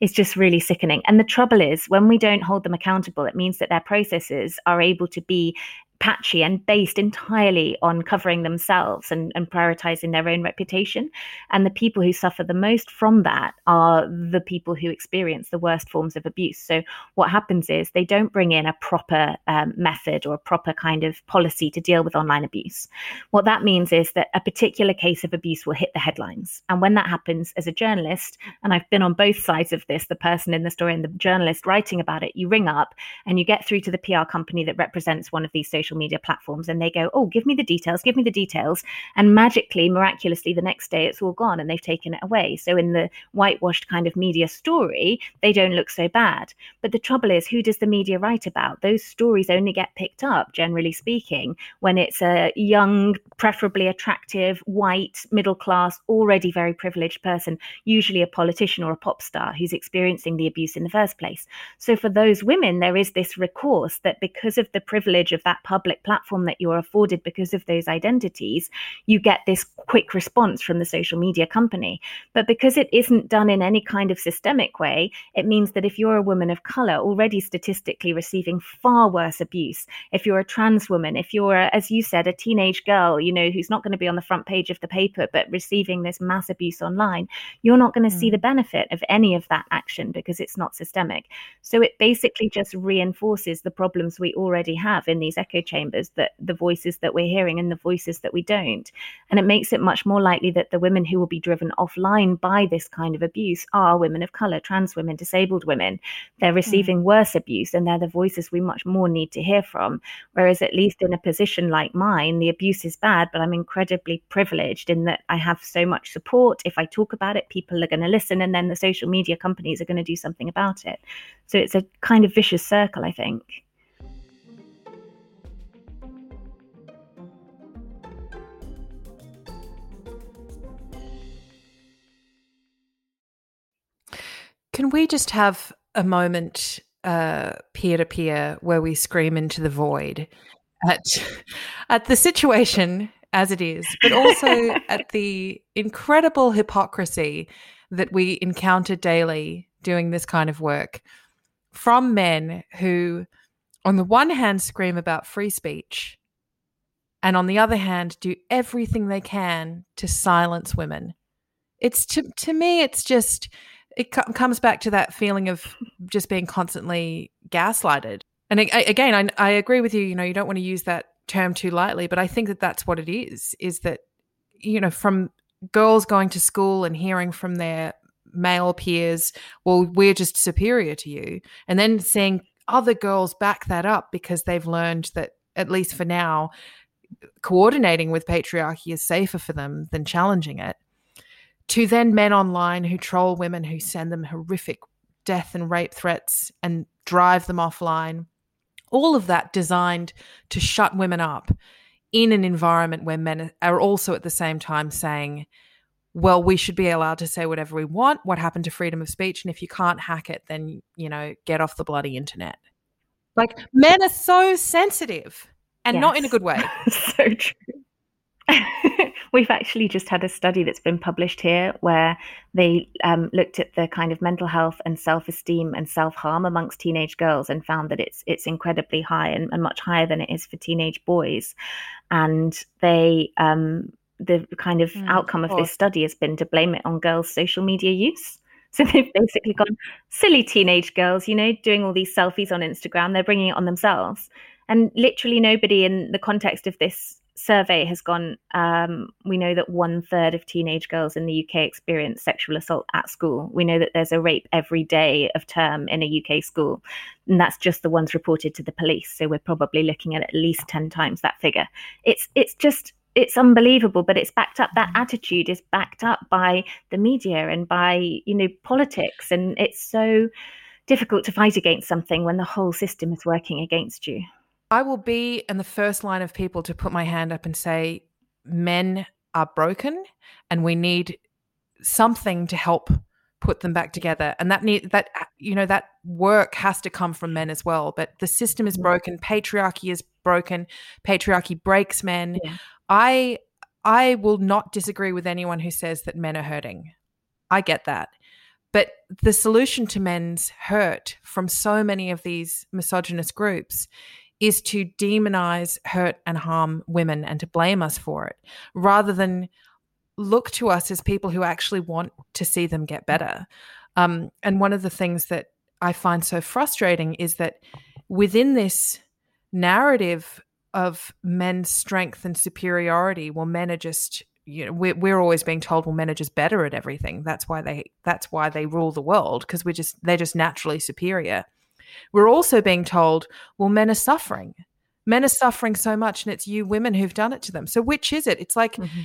S4: is just really sickening. And the trouble is, when we don't hold them accountable, it means that their processes are able to be patchy and based entirely on covering themselves and, and prioritizing their own reputation. And the people who suffer the most from that are the people who experience the worst forms of abuse. So, what happens is they don't bring in a proper um, method or a proper kind of policy to deal with online abuse. What that means is that a particular case of abuse will hit the headlines. And when that happens as a journalist, and I've been on both sides of this the person in the story and the journalist writing about it, you ring up and you get through to the PR company that represents one of these social social media platforms and they go, Oh, give me the details, give me the details. And magically, miraculously, the next day it's all gone and they've taken it away. So in the whitewashed kind of media story, they don't look so bad. But the trouble is, who does the media write about? Those stories only get picked up, generally speaking, when it's a young, preferably attractive, white, middle class, already very privileged person, usually a politician or a pop star who's experiencing the abuse in the first place. So for those women, there is this recourse that because of the privilege of that public public platform that you're afforded because of those identities, you get this quick response from the social media company. But because it isn't done in any kind of systemic way, it means that if you're a woman of color, already statistically receiving far worse abuse, if you're a trans woman, if you're, as you said, a teenage girl, you know, who's not going to be on the front page of the paper, but receiving this mass abuse online, you're not going to mm. see the benefit of any of that action because it's not systemic. So it basically just reinforces the problems we already have in these echo chambers that the voices that we're hearing and the voices that we don't. And it makes it much more likely that the women who will be driven offline by this kind of abuse are women of color, trans women, disabled women. They're hmm. receiving mm. worse abuse and they're the voices we much more need to hear from. Whereas, at least in a position like mine, the abuse is bad, but I'm incredibly privileged in that I have so much support. If I talk about it, people are going to listen, and then the social media companies are going to do something about it. So it's a kind of vicious circle, I think.
S3: Can we just have a moment peer to peer where we scream into the void at at the situation as it is, but also at the incredible hypocrisy that we encounter daily doing this kind of work from men who, on the one hand, scream about free speech, and on the other hand, do everything they can to silence women. It's to to me, it's just it co- comes back to that feeling of just being constantly gaslighted. And again, I, I agree with you. You know, you don't want to use that term too lightly, but I think that that's what it is. Is that you know from girls going to school and hearing from their male peers, well, we're just superior to you, and then seeing other girls back that up because they've learned that at least for now, coordinating with patriarchy is safer for them than challenging it. To then men online who troll women, who send them horrific death and rape threats and drive them offline all of that designed to shut women up in an environment where men are also at the same time saying, well, we should be allowed to say whatever we want. What happened to freedom of speech? And if you can't hack it, then, you know, get off the bloody internet. Like men are so sensitive and yes. not in a good way.
S4: so true. We've actually just had a study that's been published here where they um, looked at the kind of mental health and self-esteem and self-harm amongst teenage girls and found that it's it's incredibly high and, and much higher than it is for teenage boys. And they um, the kind of mm, outcome of, of this study has been to blame it on girls' social media use. So they've basically gone silly teenage girls, you know, doing all these selfies on Instagram. They're bringing it on themselves. And literally nobody in the context of this survey has gone, um, we know that one third of teenage girls in the UK experience sexual assault at school. We know that there's a rape every day of term in a UK school, and that's just the ones reported to the police. So we're probably looking at at least ten times that figure. It's it's just it's unbelievable, but it's backed up. That attitude is backed up by the media and by you know politics, and it's so difficult to fight against something when the whole system is working against you.
S3: I will be in the first line of people to put my hand up and say, men are broken and we need something to help put them back together. And that need that you know that work has to come from men as well. But the system is broken. Patriarchy is broken. Patriarchy breaks men. Yeah. i i will not disagree with anyone who says that men are hurting. I get that. But the solution to men's hurt from so many of these misogynist groups is to demonize, hurt, and harm women and to blame us for it rather than look to us as people who actually want to see them get better. Um, and one of the things that I find so frustrating is that within this narrative of men's strength and superiority, well, men are just you know we're, we're always being told well men are just better at everything that's why they that's why they rule the world because we're just they're just naturally superior we're also being told, well, men are suffering. Men are suffering so much, and it's you women who've done it to them. So, which is it? It's like mm-hmm.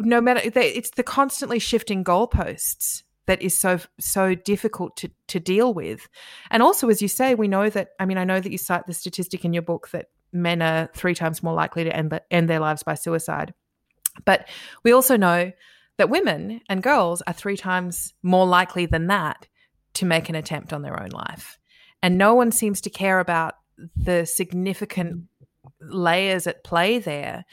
S3: no matter, it's the constantly shifting goalposts that is so so difficult to to deal with. And also, as you say, we know that. I mean, I know that you cite the statistic in your book that men are three times more likely to end, end their lives by suicide. But we also know that women and girls are three times more likely than that to make an attempt on their own life and no one seems to care about the significant layers at play there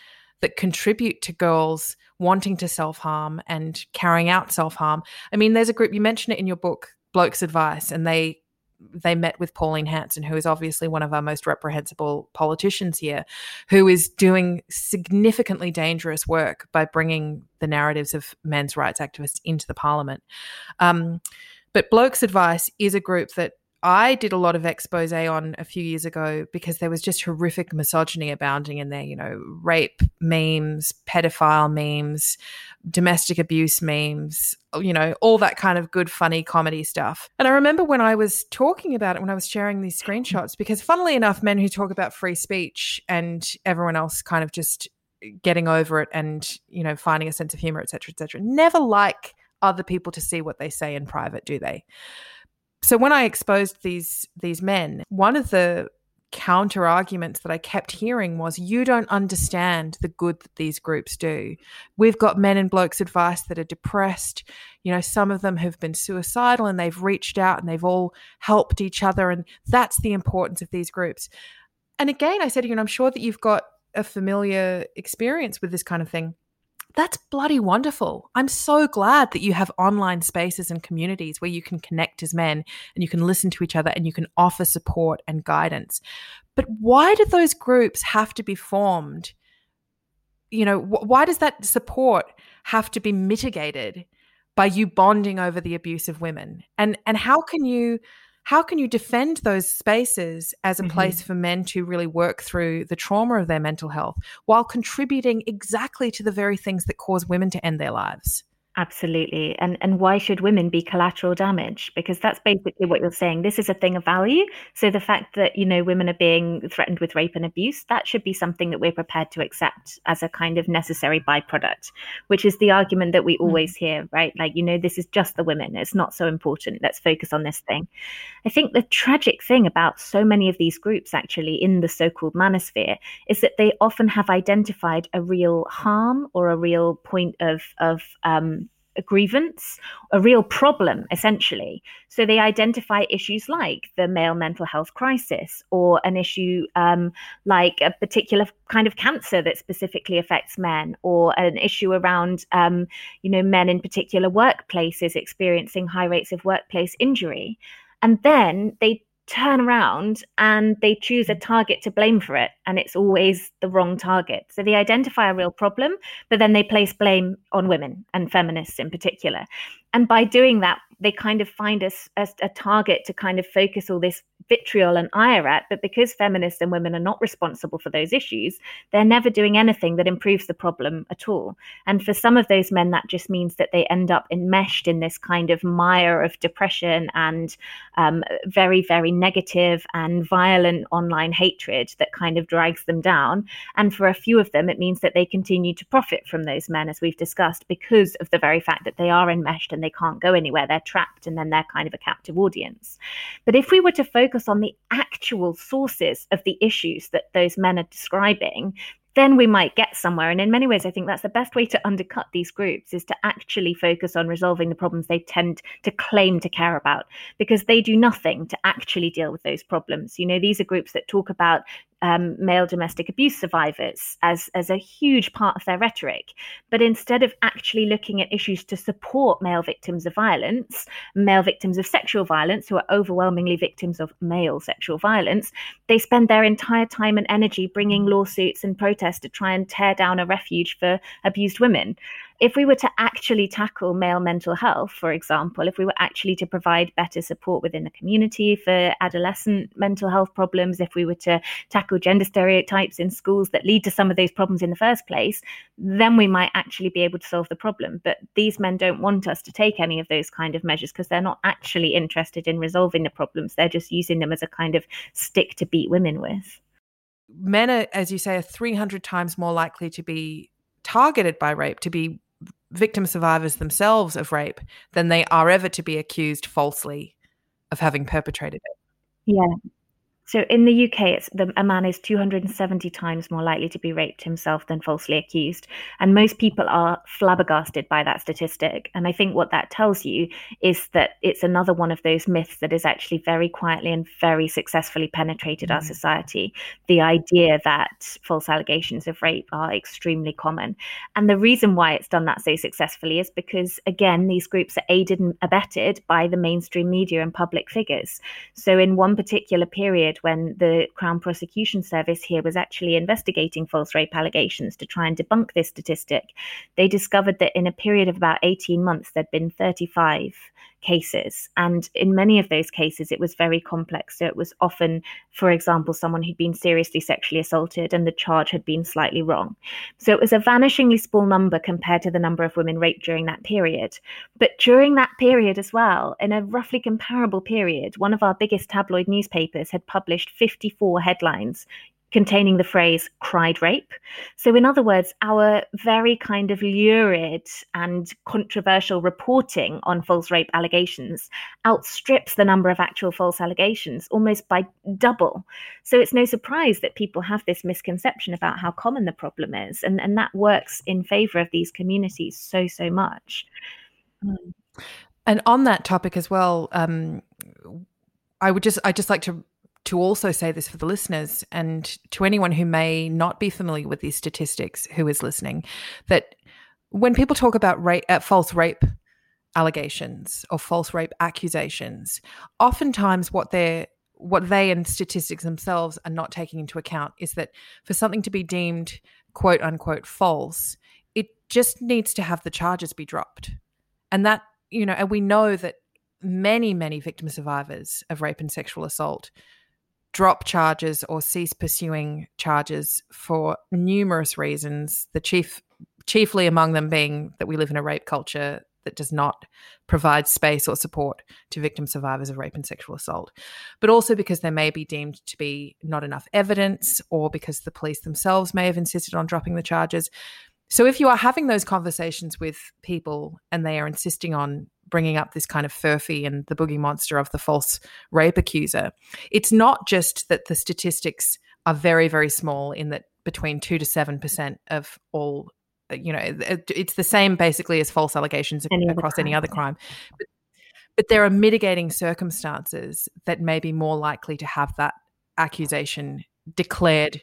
S3: that contribute to girls wanting to self harm and carrying out self harm. I mean, there's a group you mentioned it in your book, Blokes Advice, and they they met with Pauline Hanson, who is obviously one of our most reprehensible politicians here, who is doing significantly dangerous work by bringing the narratives of men's rights activists into the parliament. Um, but Blokes Advice is a group that I did a lot of expose on a few years ago because there was just horrific misogyny abounding in there, you know, rape memes, pedophile memes, domestic abuse memes, you know, all that kind of good, funny comedy stuff. And I remember when I was talking about it, when I was sharing these screenshots, because funnily enough, men who talk about free speech and everyone else kind of just getting over it and, you know, finding a sense of humor, et cetera, et cetera, never like other people to see what they say in private, do they? So when I exposed these these men, one of the counter arguments that I kept hearing was you don't understand the good that these groups do. We've got men and blokes advice that are depressed. You know, some of them have been suicidal and they've reached out and they've all helped each other. And that's the importance of these groups. And again, I said you, and I'm sure that you've got a familiar experience with this kind of thing that's bloody wonderful. I'm so glad that you have online spaces and communities where you can connect as men and you can listen to each other and you can offer support and guidance. But why do those groups have to be formed? You know, wh- why does that support have to be mitigated by you bonding over the abuse of women? And and how can you how can you defend those spaces as a mm-hmm. place for men to really work through the trauma of their mental health while contributing exactly to the very things that cause women to end their lives?
S4: Absolutely. And and why should women be collateral damage? Because that's basically what you're saying. This is a thing of value. So the fact that, you know, women are being threatened with rape and abuse, that should be something that we're prepared to accept as a kind of necessary byproduct, which is the argument that we mm. always hear, right? Like, you know, this is just the women. It's not so important. Let's focus on this thing. I think the tragic thing about so many of these groups actually in the so-called manosphere is that they often have identified a real harm or a real point of of um, a grievance, a real problem, essentially. So they identify issues like the male mental health crisis or an issue um, like a particular kind of cancer that specifically affects men or an issue around, um, you know, men in particular workplaces experiencing high rates of workplace injury. And then they turn around and they choose a mm. target to blame for it and it's always the wrong target. So they identify a real problem but then they place blame on women and feminists in particular. And by doing that they kind of find us a, a, target to kind of focus all this vitriol and ire at. But because feminists and women are not responsible for those issues, they're never doing anything that improves the problem at all. And for some of those men, that just means that they end up enmeshed in this kind of mire of depression and um, very, very negative and violent online hatred that kind of drags them down. And for a few of them, it means that they continue to profit from those men, as we've discussed, because of the very fact that they are enmeshed and they can't go anywhere. They're trapped and then they're kind of a captive audience. But if we were to focus on the actual sources of the issues that those men are describing, then we might get somewhere. And in many ways, I think that's the best way to undercut these groups is to actually focus on resolving the problems they tend to claim to care about, because they do nothing to actually deal with those problems. You know, these are groups that talk about um, male domestic abuse survivors as, as a huge part of their rhetoric. But instead of actually looking at issues to support male victims of violence, male victims of sexual violence, who are overwhelmingly victims of male sexual violence, they spend their entire time and energy bringing lawsuits and protests to try and tear down a refuge for abused women if we were to actually tackle male mental health, for example, if we were actually to provide better support within the community for adolescent mental health problems, if we were to tackle gender stereotypes in schools that lead to some of those problems in the first place, then we might actually be able to solve the problem. But these men don't want us to take any of those kind of measures because they're not actually interested in resolving the problems. They're just using them as a kind of stick to beat women with.
S3: Men are, as you say, are 300 times more likely to be targeted by rape, to be victim survivors themselves of rape than they are ever to be accused falsely of having perpetrated it.
S4: Yeah. So in the UK, it's the, a man is 270 times more likely to be raped himself than falsely accused. And most people are flabbergasted by that statistic. And I think what that tells you is that it's another one of those myths that is actually very quietly and very successfully penetrated mm. our society. The idea that false allegations of rape are extremely common. And the reason why it's done that so successfully is because, again, these groups are aided and abetted by the mainstream media and public figures. So in one particular period, when the Crown Prosecution Service here was actually investigating false rape allegations to try and debunk this statistic, they discovered that in a period of about 18 months, there'd been 35 cases. And in many of those cases, it was very complex. So it was often, for example, someone who'd been seriously sexually assaulted and the charge had been slightly wrong. So it was a vanishingly small number compared to the number of women raped during that period. But during that period as well, in a roughly comparable period, one of our biggest tabloid newspapers had published 54 headlines containing the phrase cried rape. So, in other words, our very kind of lurid and controversial reporting on false rape allegations outstrips the number of actual false allegations almost by double. So, it's no surprise that people have this misconception about how common the problem is. And, and that works in favor of these communities so, so much.
S3: Mm. And on that topic as well, um, I would just I just like to to also say this for the listeners and to anyone who may not be familiar with these statistics who is listening that when people talk about rape, uh, false rape allegations or false rape accusations, oftentimes what they're what they and statistics themselves are not taking into account is that for something to be deemed quote unquote false, it just needs to have the charges be dropped. And that, you know, and we know that many, many victim survivors of rape and sexual assault drop charges or cease pursuing charges for numerous reasons. The chief, chiefly among them being that we live in a rape culture that does not provide space or support to victim survivors of rape and sexual assault, but also because there may be deemed to be not enough evidence or because the police themselves may have insisted on dropping the charges. So, if you are having those conversations with people and they are insisting on bringing up this kind of furphy and the boogie monster of the false rape accuser, it's not just that the statistics are very, very small in that between 2 to 7% of all you know it's the same basically as false allegations any across any other crime. But, but there are mitigating circumstances that may be more likely to have that accusation declared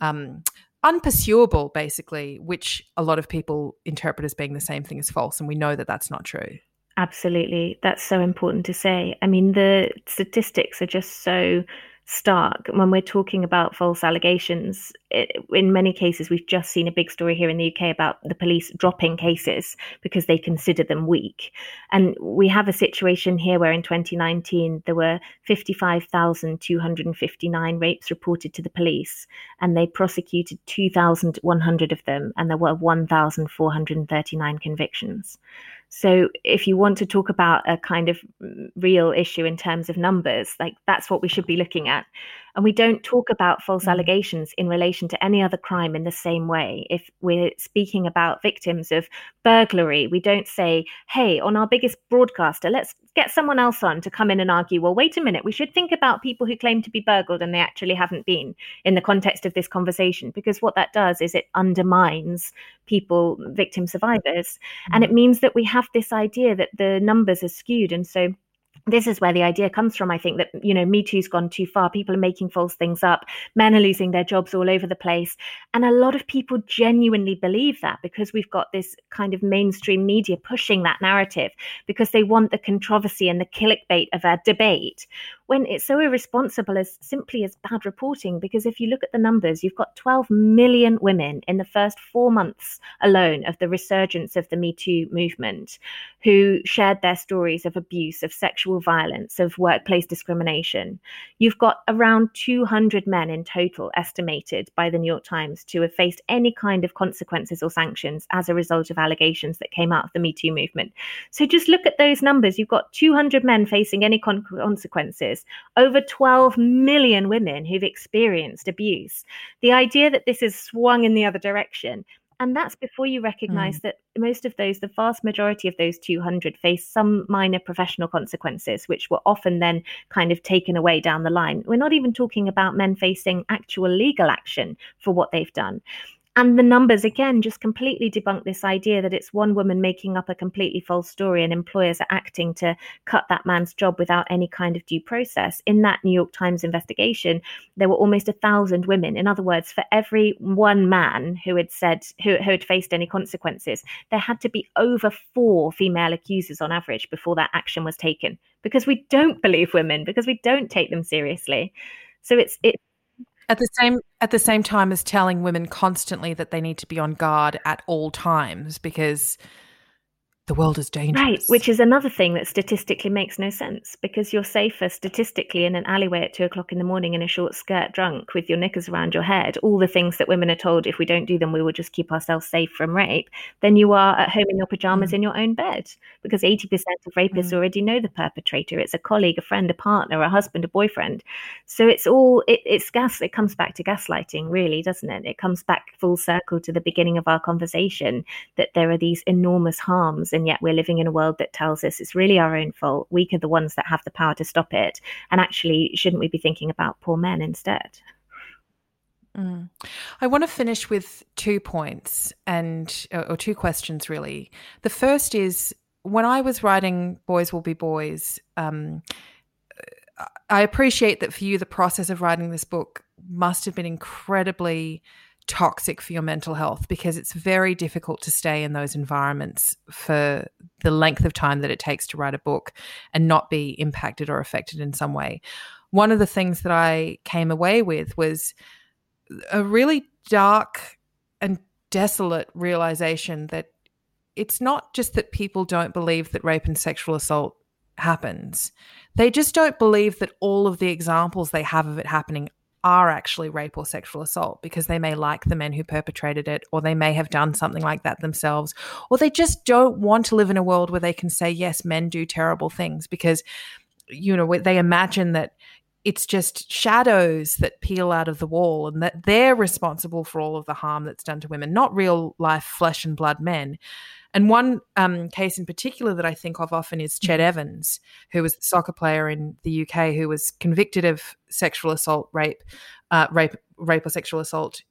S3: um, unpursuable, basically, which a lot of people interpret as being the same thing as false. And we know that that's not true.
S4: Absolutely. That's so important to say. I mean, the statistics are just so stark when we're talking about false allegations. It, in many cases, we've just seen a big story here in the UK about the police dropping cases because they consider them weak. And we have a situation here where in 2019 there were 55,259 rapes reported to the police, and they prosecuted 2,100 of them, and there were 1,439 convictions. So if you want to talk about a kind of mm, real issue in terms of numbers, like that's what we should be looking at. And we don't talk about false mm. allegations in relation to any other crime in the same way. If we're speaking about victims of burglary, we don't say, hey, on our biggest broadcaster, let's get someone else on to come in and argue, well, wait a minute, we should think about people who claim to be burgled and they actually haven't been in the context of this conversation. Because what that does is it undermines people, victim survivors. Mm-hmm. And it means that we have this idea that the numbers are skewed. And so this is where the idea comes from. I think that, you know, Me Too's gone too far. People are making false things up. Men are losing their jobs all over the place. And a lot of people genuinely believe that because we've got this kind of mainstream media pushing that narrative because they want the controversy and the clickbait of a debate when it's so irresponsible as simply as bad reporting. Because if you look at the numbers, you've got 12 million women in the first four months alone of the resurgence of the Me Too movement who shared their stories of abuse, of sexual violence, of workplace discrimination. You've got around 200 men in total estimated by the New York Times to have faced any kind of consequences or sanctions as a result of allegations that came out of the Me Too movement. So just look at those numbers. You've got 200 men facing any con- consequences over 12 million women who've experienced abuse. The idea that this is swung in the other direction and that's before you recognize mm. that most of those, the vast majority of those 200, face some minor professional consequences, which were often then kind of taken away down the line. We're not even talking about men facing actual legal action for what they've done. And the numbers, again, just completely debunk this idea that it's one woman making up a completely false story and employers are acting to cut that man's job without any kind of due process. In that New York Times investigation, there were almost a thousand women. In other words, for every one man who had said, who, who had faced any consequences, there had to be over four female accusers on average before that action was taken because we don't believe women, because we don't take them seriously. So it's, it's
S3: at the same at the same time as telling women constantly that they need to be on guard at all times because the world is dangerous.
S4: Right, which is another thing that statistically makes no sense because you're safer statistically in an alleyway at two o'clock in the morning in a short skirt drunk with your knickers around your head, all the things that women are told if we don't do them, we will just keep ourselves safe from rape, than you are at home in your pajamas mm. in your own bed because 80% of rapists mm. already know the perpetrator. It's a colleague, a friend, a partner, a husband, a boyfriend. So it's all, it, it's gas, it comes back to gaslighting, really, doesn't it? It comes back full circle to the beginning of our conversation that there are these enormous harms and yet we're living in a world that tells us it's really our own fault. We are the ones that have the power to stop it. And actually, shouldn't we be thinking about poor men instead?
S3: Mm. I want to finish with two points and or two questions really. The first is when I was writing Boys Will Be Boys, um, I appreciate that for you the process of writing this book must have been incredibly toxic for your mental health because it's very difficult to stay in those environments for the length of time that it takes to write a book and not be impacted or affected in some way. One of the things that I came away with was a really dark and desolate realization that it's not just that people don't believe that rape and sexual assault happens. They just don't believe that all of the examples they have of it happening are actually rape or sexual assault because they may like the men who perpetrated it, or they may have done something like that themselves, or they just don't want to live in a world where they can say, yes, men do terrible things because, you know, they imagine that it's just shadows that peel out of the wall and that they're responsible for all of the harm that's done to women, not real life flesh and blood men. And one um, case in particular that I think of often is Ched mm-hmm. Evans, who was the soccer player in the UK who was convicted of sexual assault, rape, uh, rape, rape or sexual assault,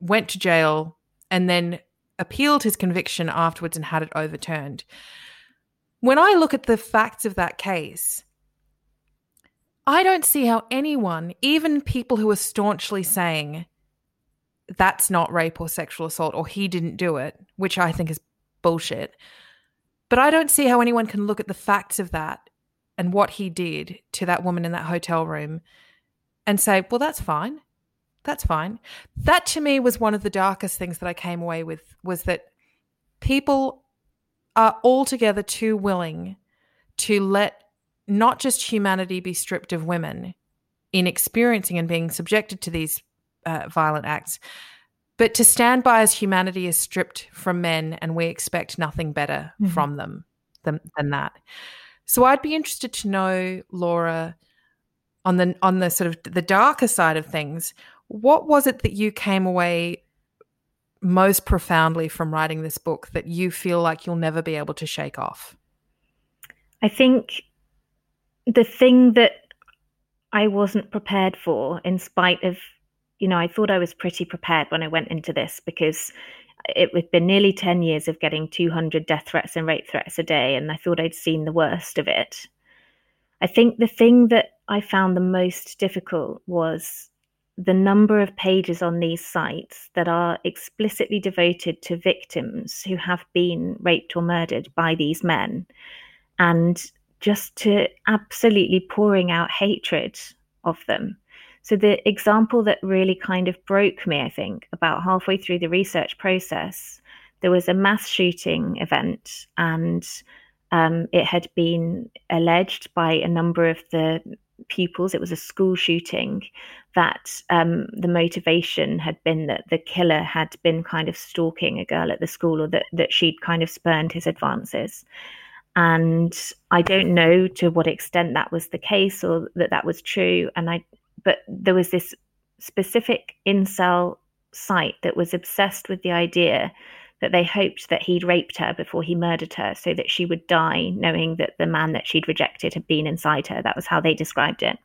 S3: went to jail, and then appealed his conviction afterwards and had it overturned. When I look at the facts of that case, I don't see how anyone, even people who are staunchly saying that's not rape or sexual assault or he didn't do it, which I think is bullshit. But I don't see how anyone can look at the facts of that and what he did to that woman in that hotel room and say, well, that's fine. That's fine. That to me was one of the darkest things that I came away with was that people are altogether too willing to let not just humanity be stripped of women in experiencing and being subjected to these uh, violent acts, but to stand by as humanity is stripped from men and we expect nothing better mm-hmm. from them than, than that. So I'd be interested to know, Laura, on the on the sort of the darker side of things, what was it that you came away most profoundly from writing this book that you feel like you'll never be able to shake off?
S4: I think the thing that I wasn't prepared for, in spite of you know, I thought I was pretty prepared when I went into this because it had been nearly 10 years of getting 200 death threats and rape threats a day, and I thought I'd seen the worst of it. I think the thing that I found the most difficult was the number of pages on these sites that are explicitly devoted to victims who have been raped or murdered by these men, and just to absolutely pouring out hatred of them. So, the example that really kind of broke me, I think, about halfway through the research process, there was a mass shooting event, and um, it had been alleged by a number of the pupils, it was a school shooting, that um, the motivation had been that the killer had been kind of stalking a girl at the school or that, that she'd kind of spurned his advances. And I don't know to what extent that was the case or that that was true. And I, but there was this specific incel site that was obsessed with the idea that they hoped that he'd raped her before he murdered her so that she would die knowing that the man that she'd rejected had been inside her. That was how they described it.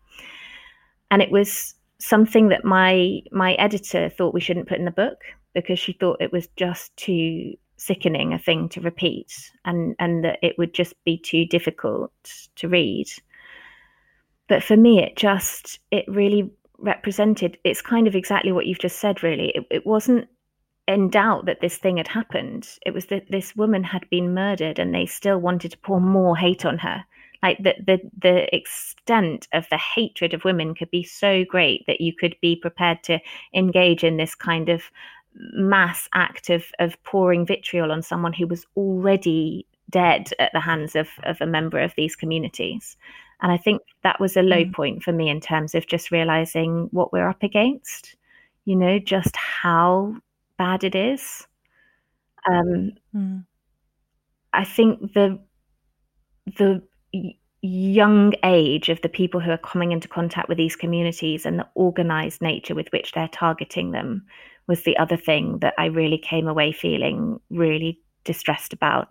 S4: And it was something that my my editor thought we shouldn't put in the book because she thought it was just too sickening a thing to repeat and and that it would just be too difficult to read but for me it just it really represented it's kind of exactly what you've just said really. It, it wasn't in doubt that this thing had happened. It was that this woman had been murdered and they still wanted to pour more hate on her. Like the the the extent of the hatred of women could be so great that you could be prepared to engage in this kind of mass act of of pouring vitriol on someone who was already dead at the hands of of a member of these communities and I think that was a low mm. point for me in terms of just realizing what we're up against, you know, just how bad it is. Um, mm. I think the the young age of the people who are coming into contact with these communities and the organized nature with which they're targeting them was the other thing that I really came away feeling really distressed about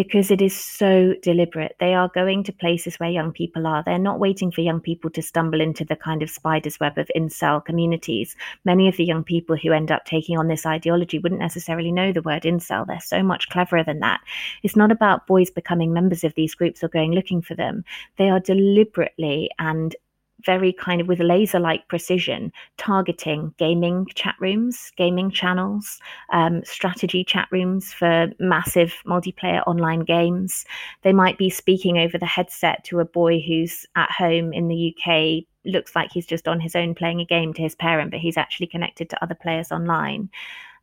S4: because it is so deliberate. They are going to places where young people are. They're not waiting for young people to stumble into the kind of spider's web of incel communities. Many of the young people who end up taking on this ideology wouldn't necessarily know the word incel. They're so much cleverer than that. It's not about boys becoming members of these groups or going looking for them. They are deliberately and very kind of with laser like precision targeting gaming chat rooms, gaming channels, um, strategy chat rooms for massive multiplayer online games. They might be speaking over the headset to a boy who's at home in the UK, looks like he's just on his own playing a game to his parent, but he's actually connected to other players online.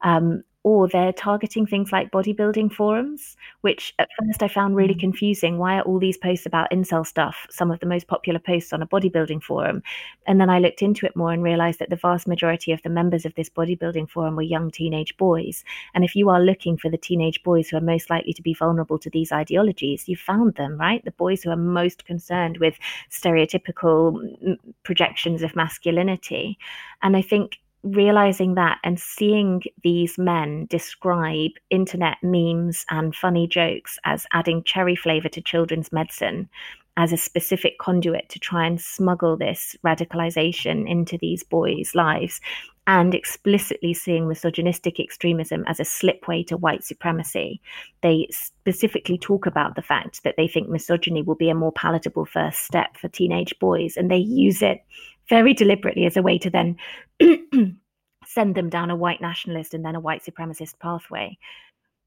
S4: Um, or they're targeting things like bodybuilding forums, which at first I found really mm. confusing. Why are all these posts about incel stuff some of the most popular posts on a bodybuilding forum? And then I looked into it more and realized that the vast majority of the members of this bodybuilding forum were young teenage boys. And if you are looking for the teenage boys who are most likely to be vulnerable to these ideologies, you found them, right? The boys who are most concerned with stereotypical mm, projections of masculinity. And I think realizing that and seeing these men describe internet memes and funny jokes as adding cherry flavor to children's medicine as a specific conduit to try and smuggle this radicalization into these boys' lives and explicitly seeing misogynistic extremism as a slipway to white supremacy. They specifically talk about the fact that they think misogyny will be a more palatable first step for teenage boys, and they use it very deliberately as a way to then send them down a white nationalist and then a white supremacist pathway.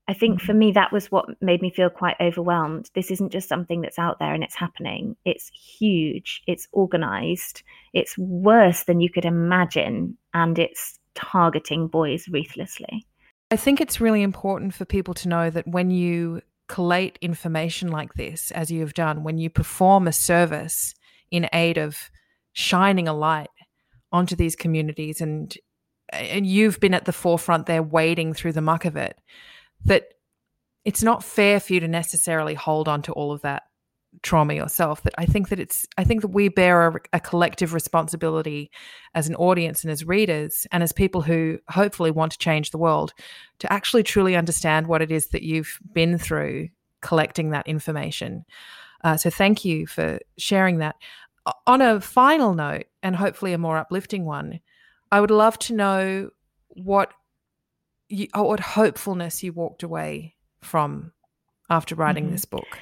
S4: I think for me, that was what made me feel quite overwhelmed. This isn't just something that's out there and it's happening. It's huge, it's organized, it's worse than you could imagine, and it's targeting boys ruthlessly.
S3: I think it's really important for people to know that when you collate information like this, as you have done, when you perform a service in aid of shining a light onto these communities and and you've been at the forefront there wading through the muck of it that it's not fair for you to necessarily hold on to all of that trauma yourself that i think that it's i think that we bear a, a, collective responsibility as an audience and as readers and as people who hopefully want to change the world to actually truly understand what it is that you've been through collecting that information. Uh, so thank you for sharing that on a final note, and hopefully a more uplifting one, I would love to know what you, what hopefulness you walked away from after writing mm-hmm. this book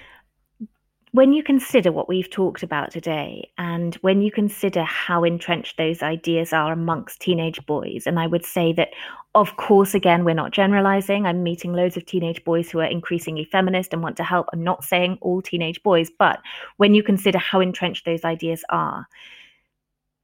S4: when you consider what we've talked about today, and when you consider how entrenched those ideas are amongst teenage boys, and I would say that, of course, again, we're not generalizing. I'm meeting loads of teenage boys who are increasingly feminist and want to help. I'm not saying all teenage boys, but when you consider how entrenched those ideas are,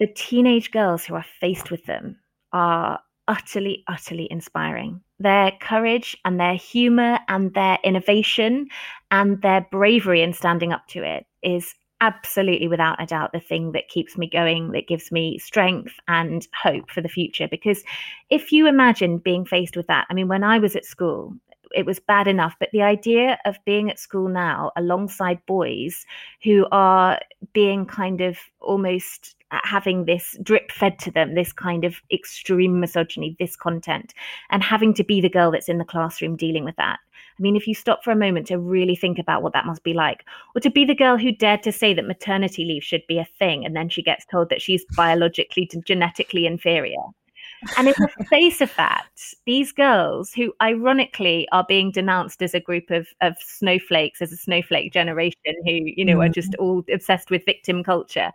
S4: the teenage girls who are faced with them are utterly, utterly inspiring. Their courage and their humor and their innovation and their bravery in standing up to it is absolutely without a doubt the thing that keeps me going, that gives me strength and hope for the future. Because if you imagine being faced with that, I mean, when I was at school, it was bad enough. But the idea of being at school now alongside boys who are being kind of almost having this drip fed to them, this kind of extreme misogyny, this content, and having to be the girl that's in the classroom dealing with that. I mean, if you stop for a moment to really think about what that must be like, or to be the girl who dared to say that maternity leave should be a thing, and then she gets told that she's biologically, genetically inferior. And in the face of that, these girls, who ironically are being denounced as a group of, of snowflakes, as a snowflake generation who, you know, mm. are just mm. all obsessed with victim culture,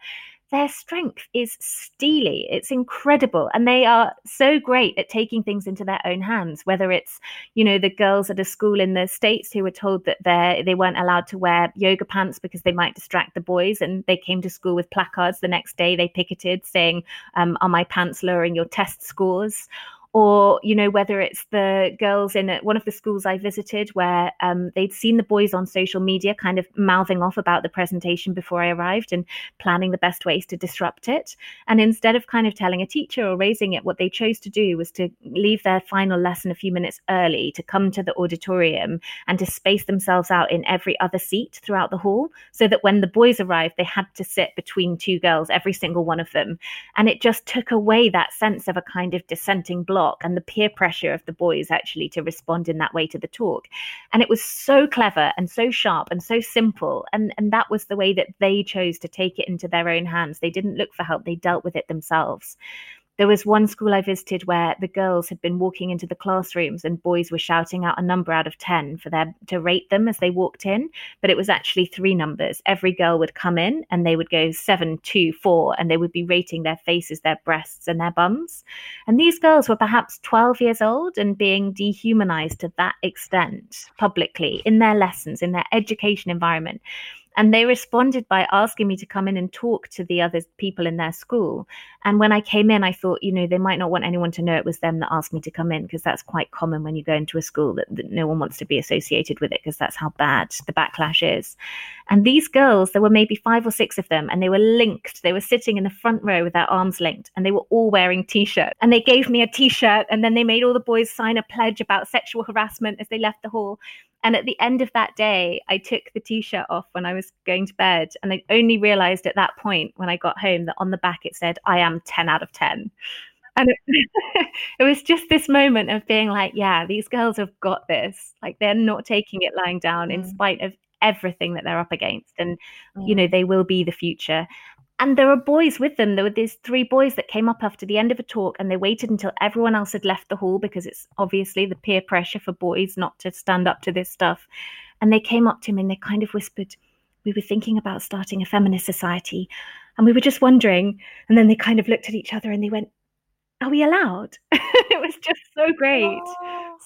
S4: their strength is steely. It's incredible. And they are so great at taking things into their own hands, whether it's, you know, the girls at a school in the States who were told that they they weren't allowed to wear yoga pants because they might distract the boys. And they came to school with placards the next day. They picketed saying, um, Are my pants lowering your test scores? Or you know whether it's the girls in one of the schools I visited where um, they'd seen the boys on social media kind of mouthing off about the presentation before I arrived and planning the best ways to disrupt it. And instead of kind of telling a teacher or raising it, what they chose to do was to leave their final lesson a few minutes early to come to the auditorium and to space themselves out in every other seat throughout the hall so that when the boys arrived, they had to sit between two girls, every single one of them. And it just took away that sense of a kind of dissenting block block and the peer pressure of the boys actually to respond in that way to the talk. And it was so clever and so sharp and so simple. And, and that was the way that they chose to take it into their own hands. They didn't look for help, they dealt with it themselves. There was one school I visited where the girls had been walking into the classrooms and boys were shouting out a number out of 10 for them to rate them as they walked in, but it was actually three numbers. Every girl would come in and they would go seven, two, four, and they would be rating their faces, their breasts, and their bums. And these girls were perhaps 12 years old and being dehumanized to that extent publicly in their lessons, in their education environment. And they responded by asking me to come in and talk to the other people in their school. And when I came in, I thought, you know, they might not want anyone to know it was them that asked me to come in because that's quite common when you go into a school that, that no one wants to be associated with it because that's how bad the backlash is. And these girls, there were maybe five or six of them, and they were linked. They were sitting in the front row with their arms linked, and they were all wearing t shirts. And they gave me a t shirt, and then they made all the boys sign a pledge about sexual harassment as they left the hall. And at the end of that day, I took the t shirt off when I was going to bed. And I only realized at that point when I got home that on the back it said, I am 10 out of 10. And it, it was just this moment of being like, yeah, these girls have got this. Like they're not taking it lying down mm. in spite of everything that they're up against. And, mm. you know, they will be the future and there were boys with them. There were these three boys that came up after the end of a talk and they waited until everyone else had left the hall because it's obviously the peer pressure for boys not to stand up to this stuff. And they came up to him and they kind of whispered, We were thinking about starting a feminist society and we were just wondering. And then they kind of looked at each other and they went, Are we allowed? it was just so great.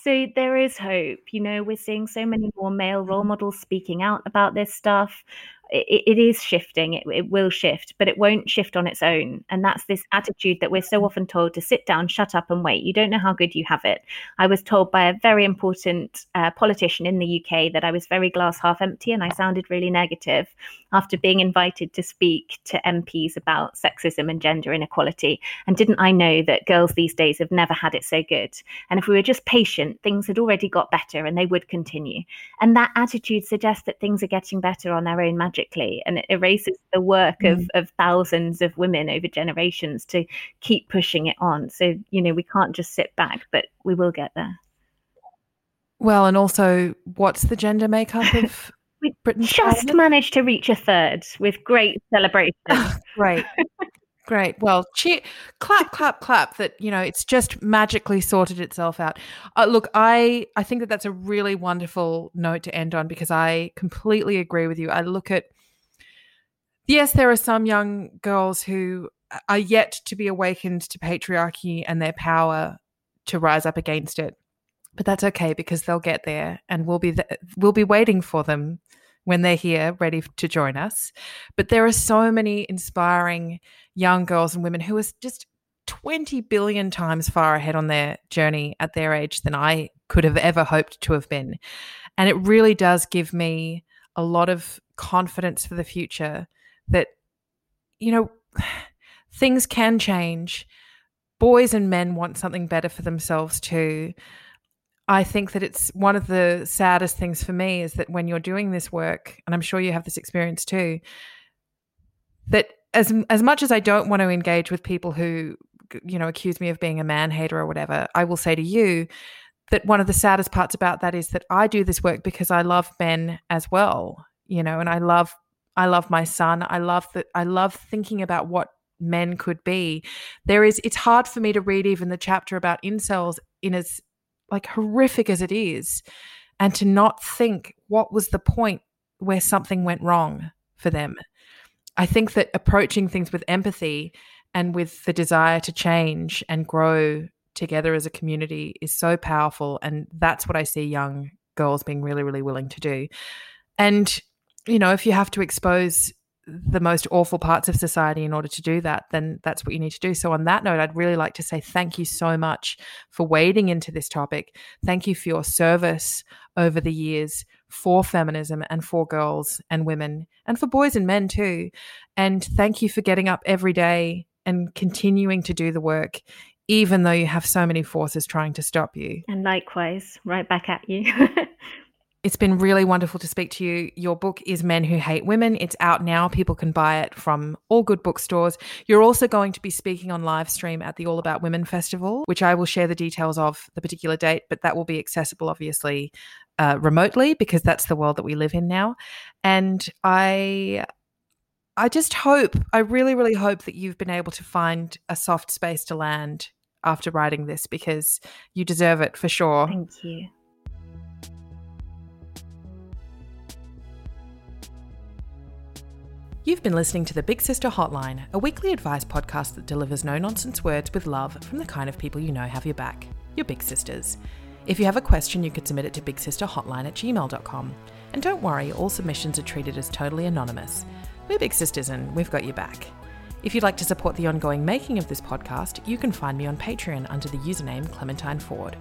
S4: So there is hope. You know, we're seeing so many more male role models speaking out about this stuff it, it is shifting it, it will shift but it won't shift on its own. And that's this attitude that we're so often told to sit down shut up and wait. You don't know how good you have it. I was told by a very important uh, politician in the uk that i was very glass half empty and i sounded really negative after being invited to speak to mps about sexism and gender inequality. And didn't i know that girls these days have never had it so good? And if we were just patient things had already got better and they would continue. And that attitude suggests that things are getting better on their own magically and it erases the work mm. of, of thousands of women over generations to keep pushing it on. So, you know, we can't just sit back, but we will get there.
S3: Well, and also, what's the gender makeup of
S4: we Britain's just parliament? managed to reach a third with great celebration.
S3: Great. Great. Well, cheer, clap, clap, clap. That you know, it's just magically sorted itself out. Uh, look, I I think that that's a really wonderful note to end on because I completely agree with you. I look at yes, there are some young girls who are yet to be awakened to patriarchy and their power to rise up against it, but that's okay because they'll get there, and we'll be th- we'll be waiting for them when they're here ready to join us. But there are so many inspiring young girls and women who are just 20 billion times far ahead on their journey at their age than I could have ever hoped to have been. And it really does give me a lot of confidence for the future that, you know, things can change. Boys and men want something better for themselves too. I think that it's one of the saddest things for me is that when you're doing this work, and I'm sure you have this experience too, that as as much as I don't want to engage with people who you know accuse me of being a man hater or whatever, I will say to you that one of the saddest parts about that is that I do this work because I love men as well, you know, and I love I love my son. I love that I love thinking about what men could be. There is it's hard for me to read even the chapter about incels in as like horrific as it is, and to not think what was the point where something went wrong for them. I think that approaching things with empathy and with the desire to change and grow together as a community is so powerful. And that's what I see young girls being really, really willing to do. And, you know, if you have to expose the most awful parts of society in order to do that, then that's what you need to do. So, on that note, I'd really like to say thank you so much for wading into this topic. Thank you for your service over the years for feminism and for girls and women and for boys and men too. And thank you for getting up every day and continuing to do the work, even though you have so many forces trying to stop you.
S4: And likewise, right back at you.
S3: It's been really wonderful to speak to you. Your book is Men Who Hate Women. It's out now. People can buy it from all good bookstores. You're also going to be speaking on live stream at the All About Women Festival, which I will share the details of the particular date, but that will be accessible, obviously, uh, remotely because that's the world that we live in now. And I. I just hope, I really, really hope that you've been able to find a soft space to land after writing this because you deserve it for sure.
S4: Thank you.
S3: You've been listening to the Big Sister Hotline, a weekly advice podcast that delivers no nonsense words with love from the kind of people you know have your back, your big sisters. If you have a question, you could submit it to bigsisterhotline at gmail.com. And don't worry, all submissions are treated as totally anonymous. We're Big Sisters and we've got your back. If you'd like to support the ongoing making of this podcast, you can find me on Patreon under the username Clementine Ford.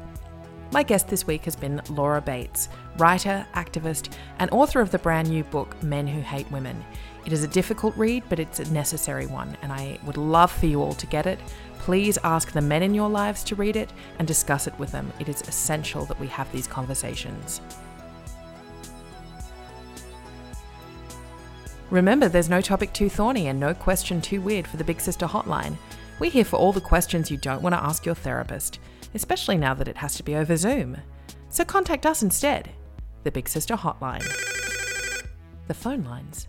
S3: My guest this week has been Laura Bates, writer, activist, and author of the brand new book Men Who Hate Women. It is a difficult read, but it's a necessary one, and I would love for you all to get it. Please ask the men in your lives to read it and discuss it with them. It is essential that we have these conversations. Remember, there's no topic too thorny and no question too weird for the Big Sister Hotline. We're here for all the questions you don't want to ask your therapist, especially now that it has to be over Zoom. So contact us instead. The Big Sister Hotline. The phone lines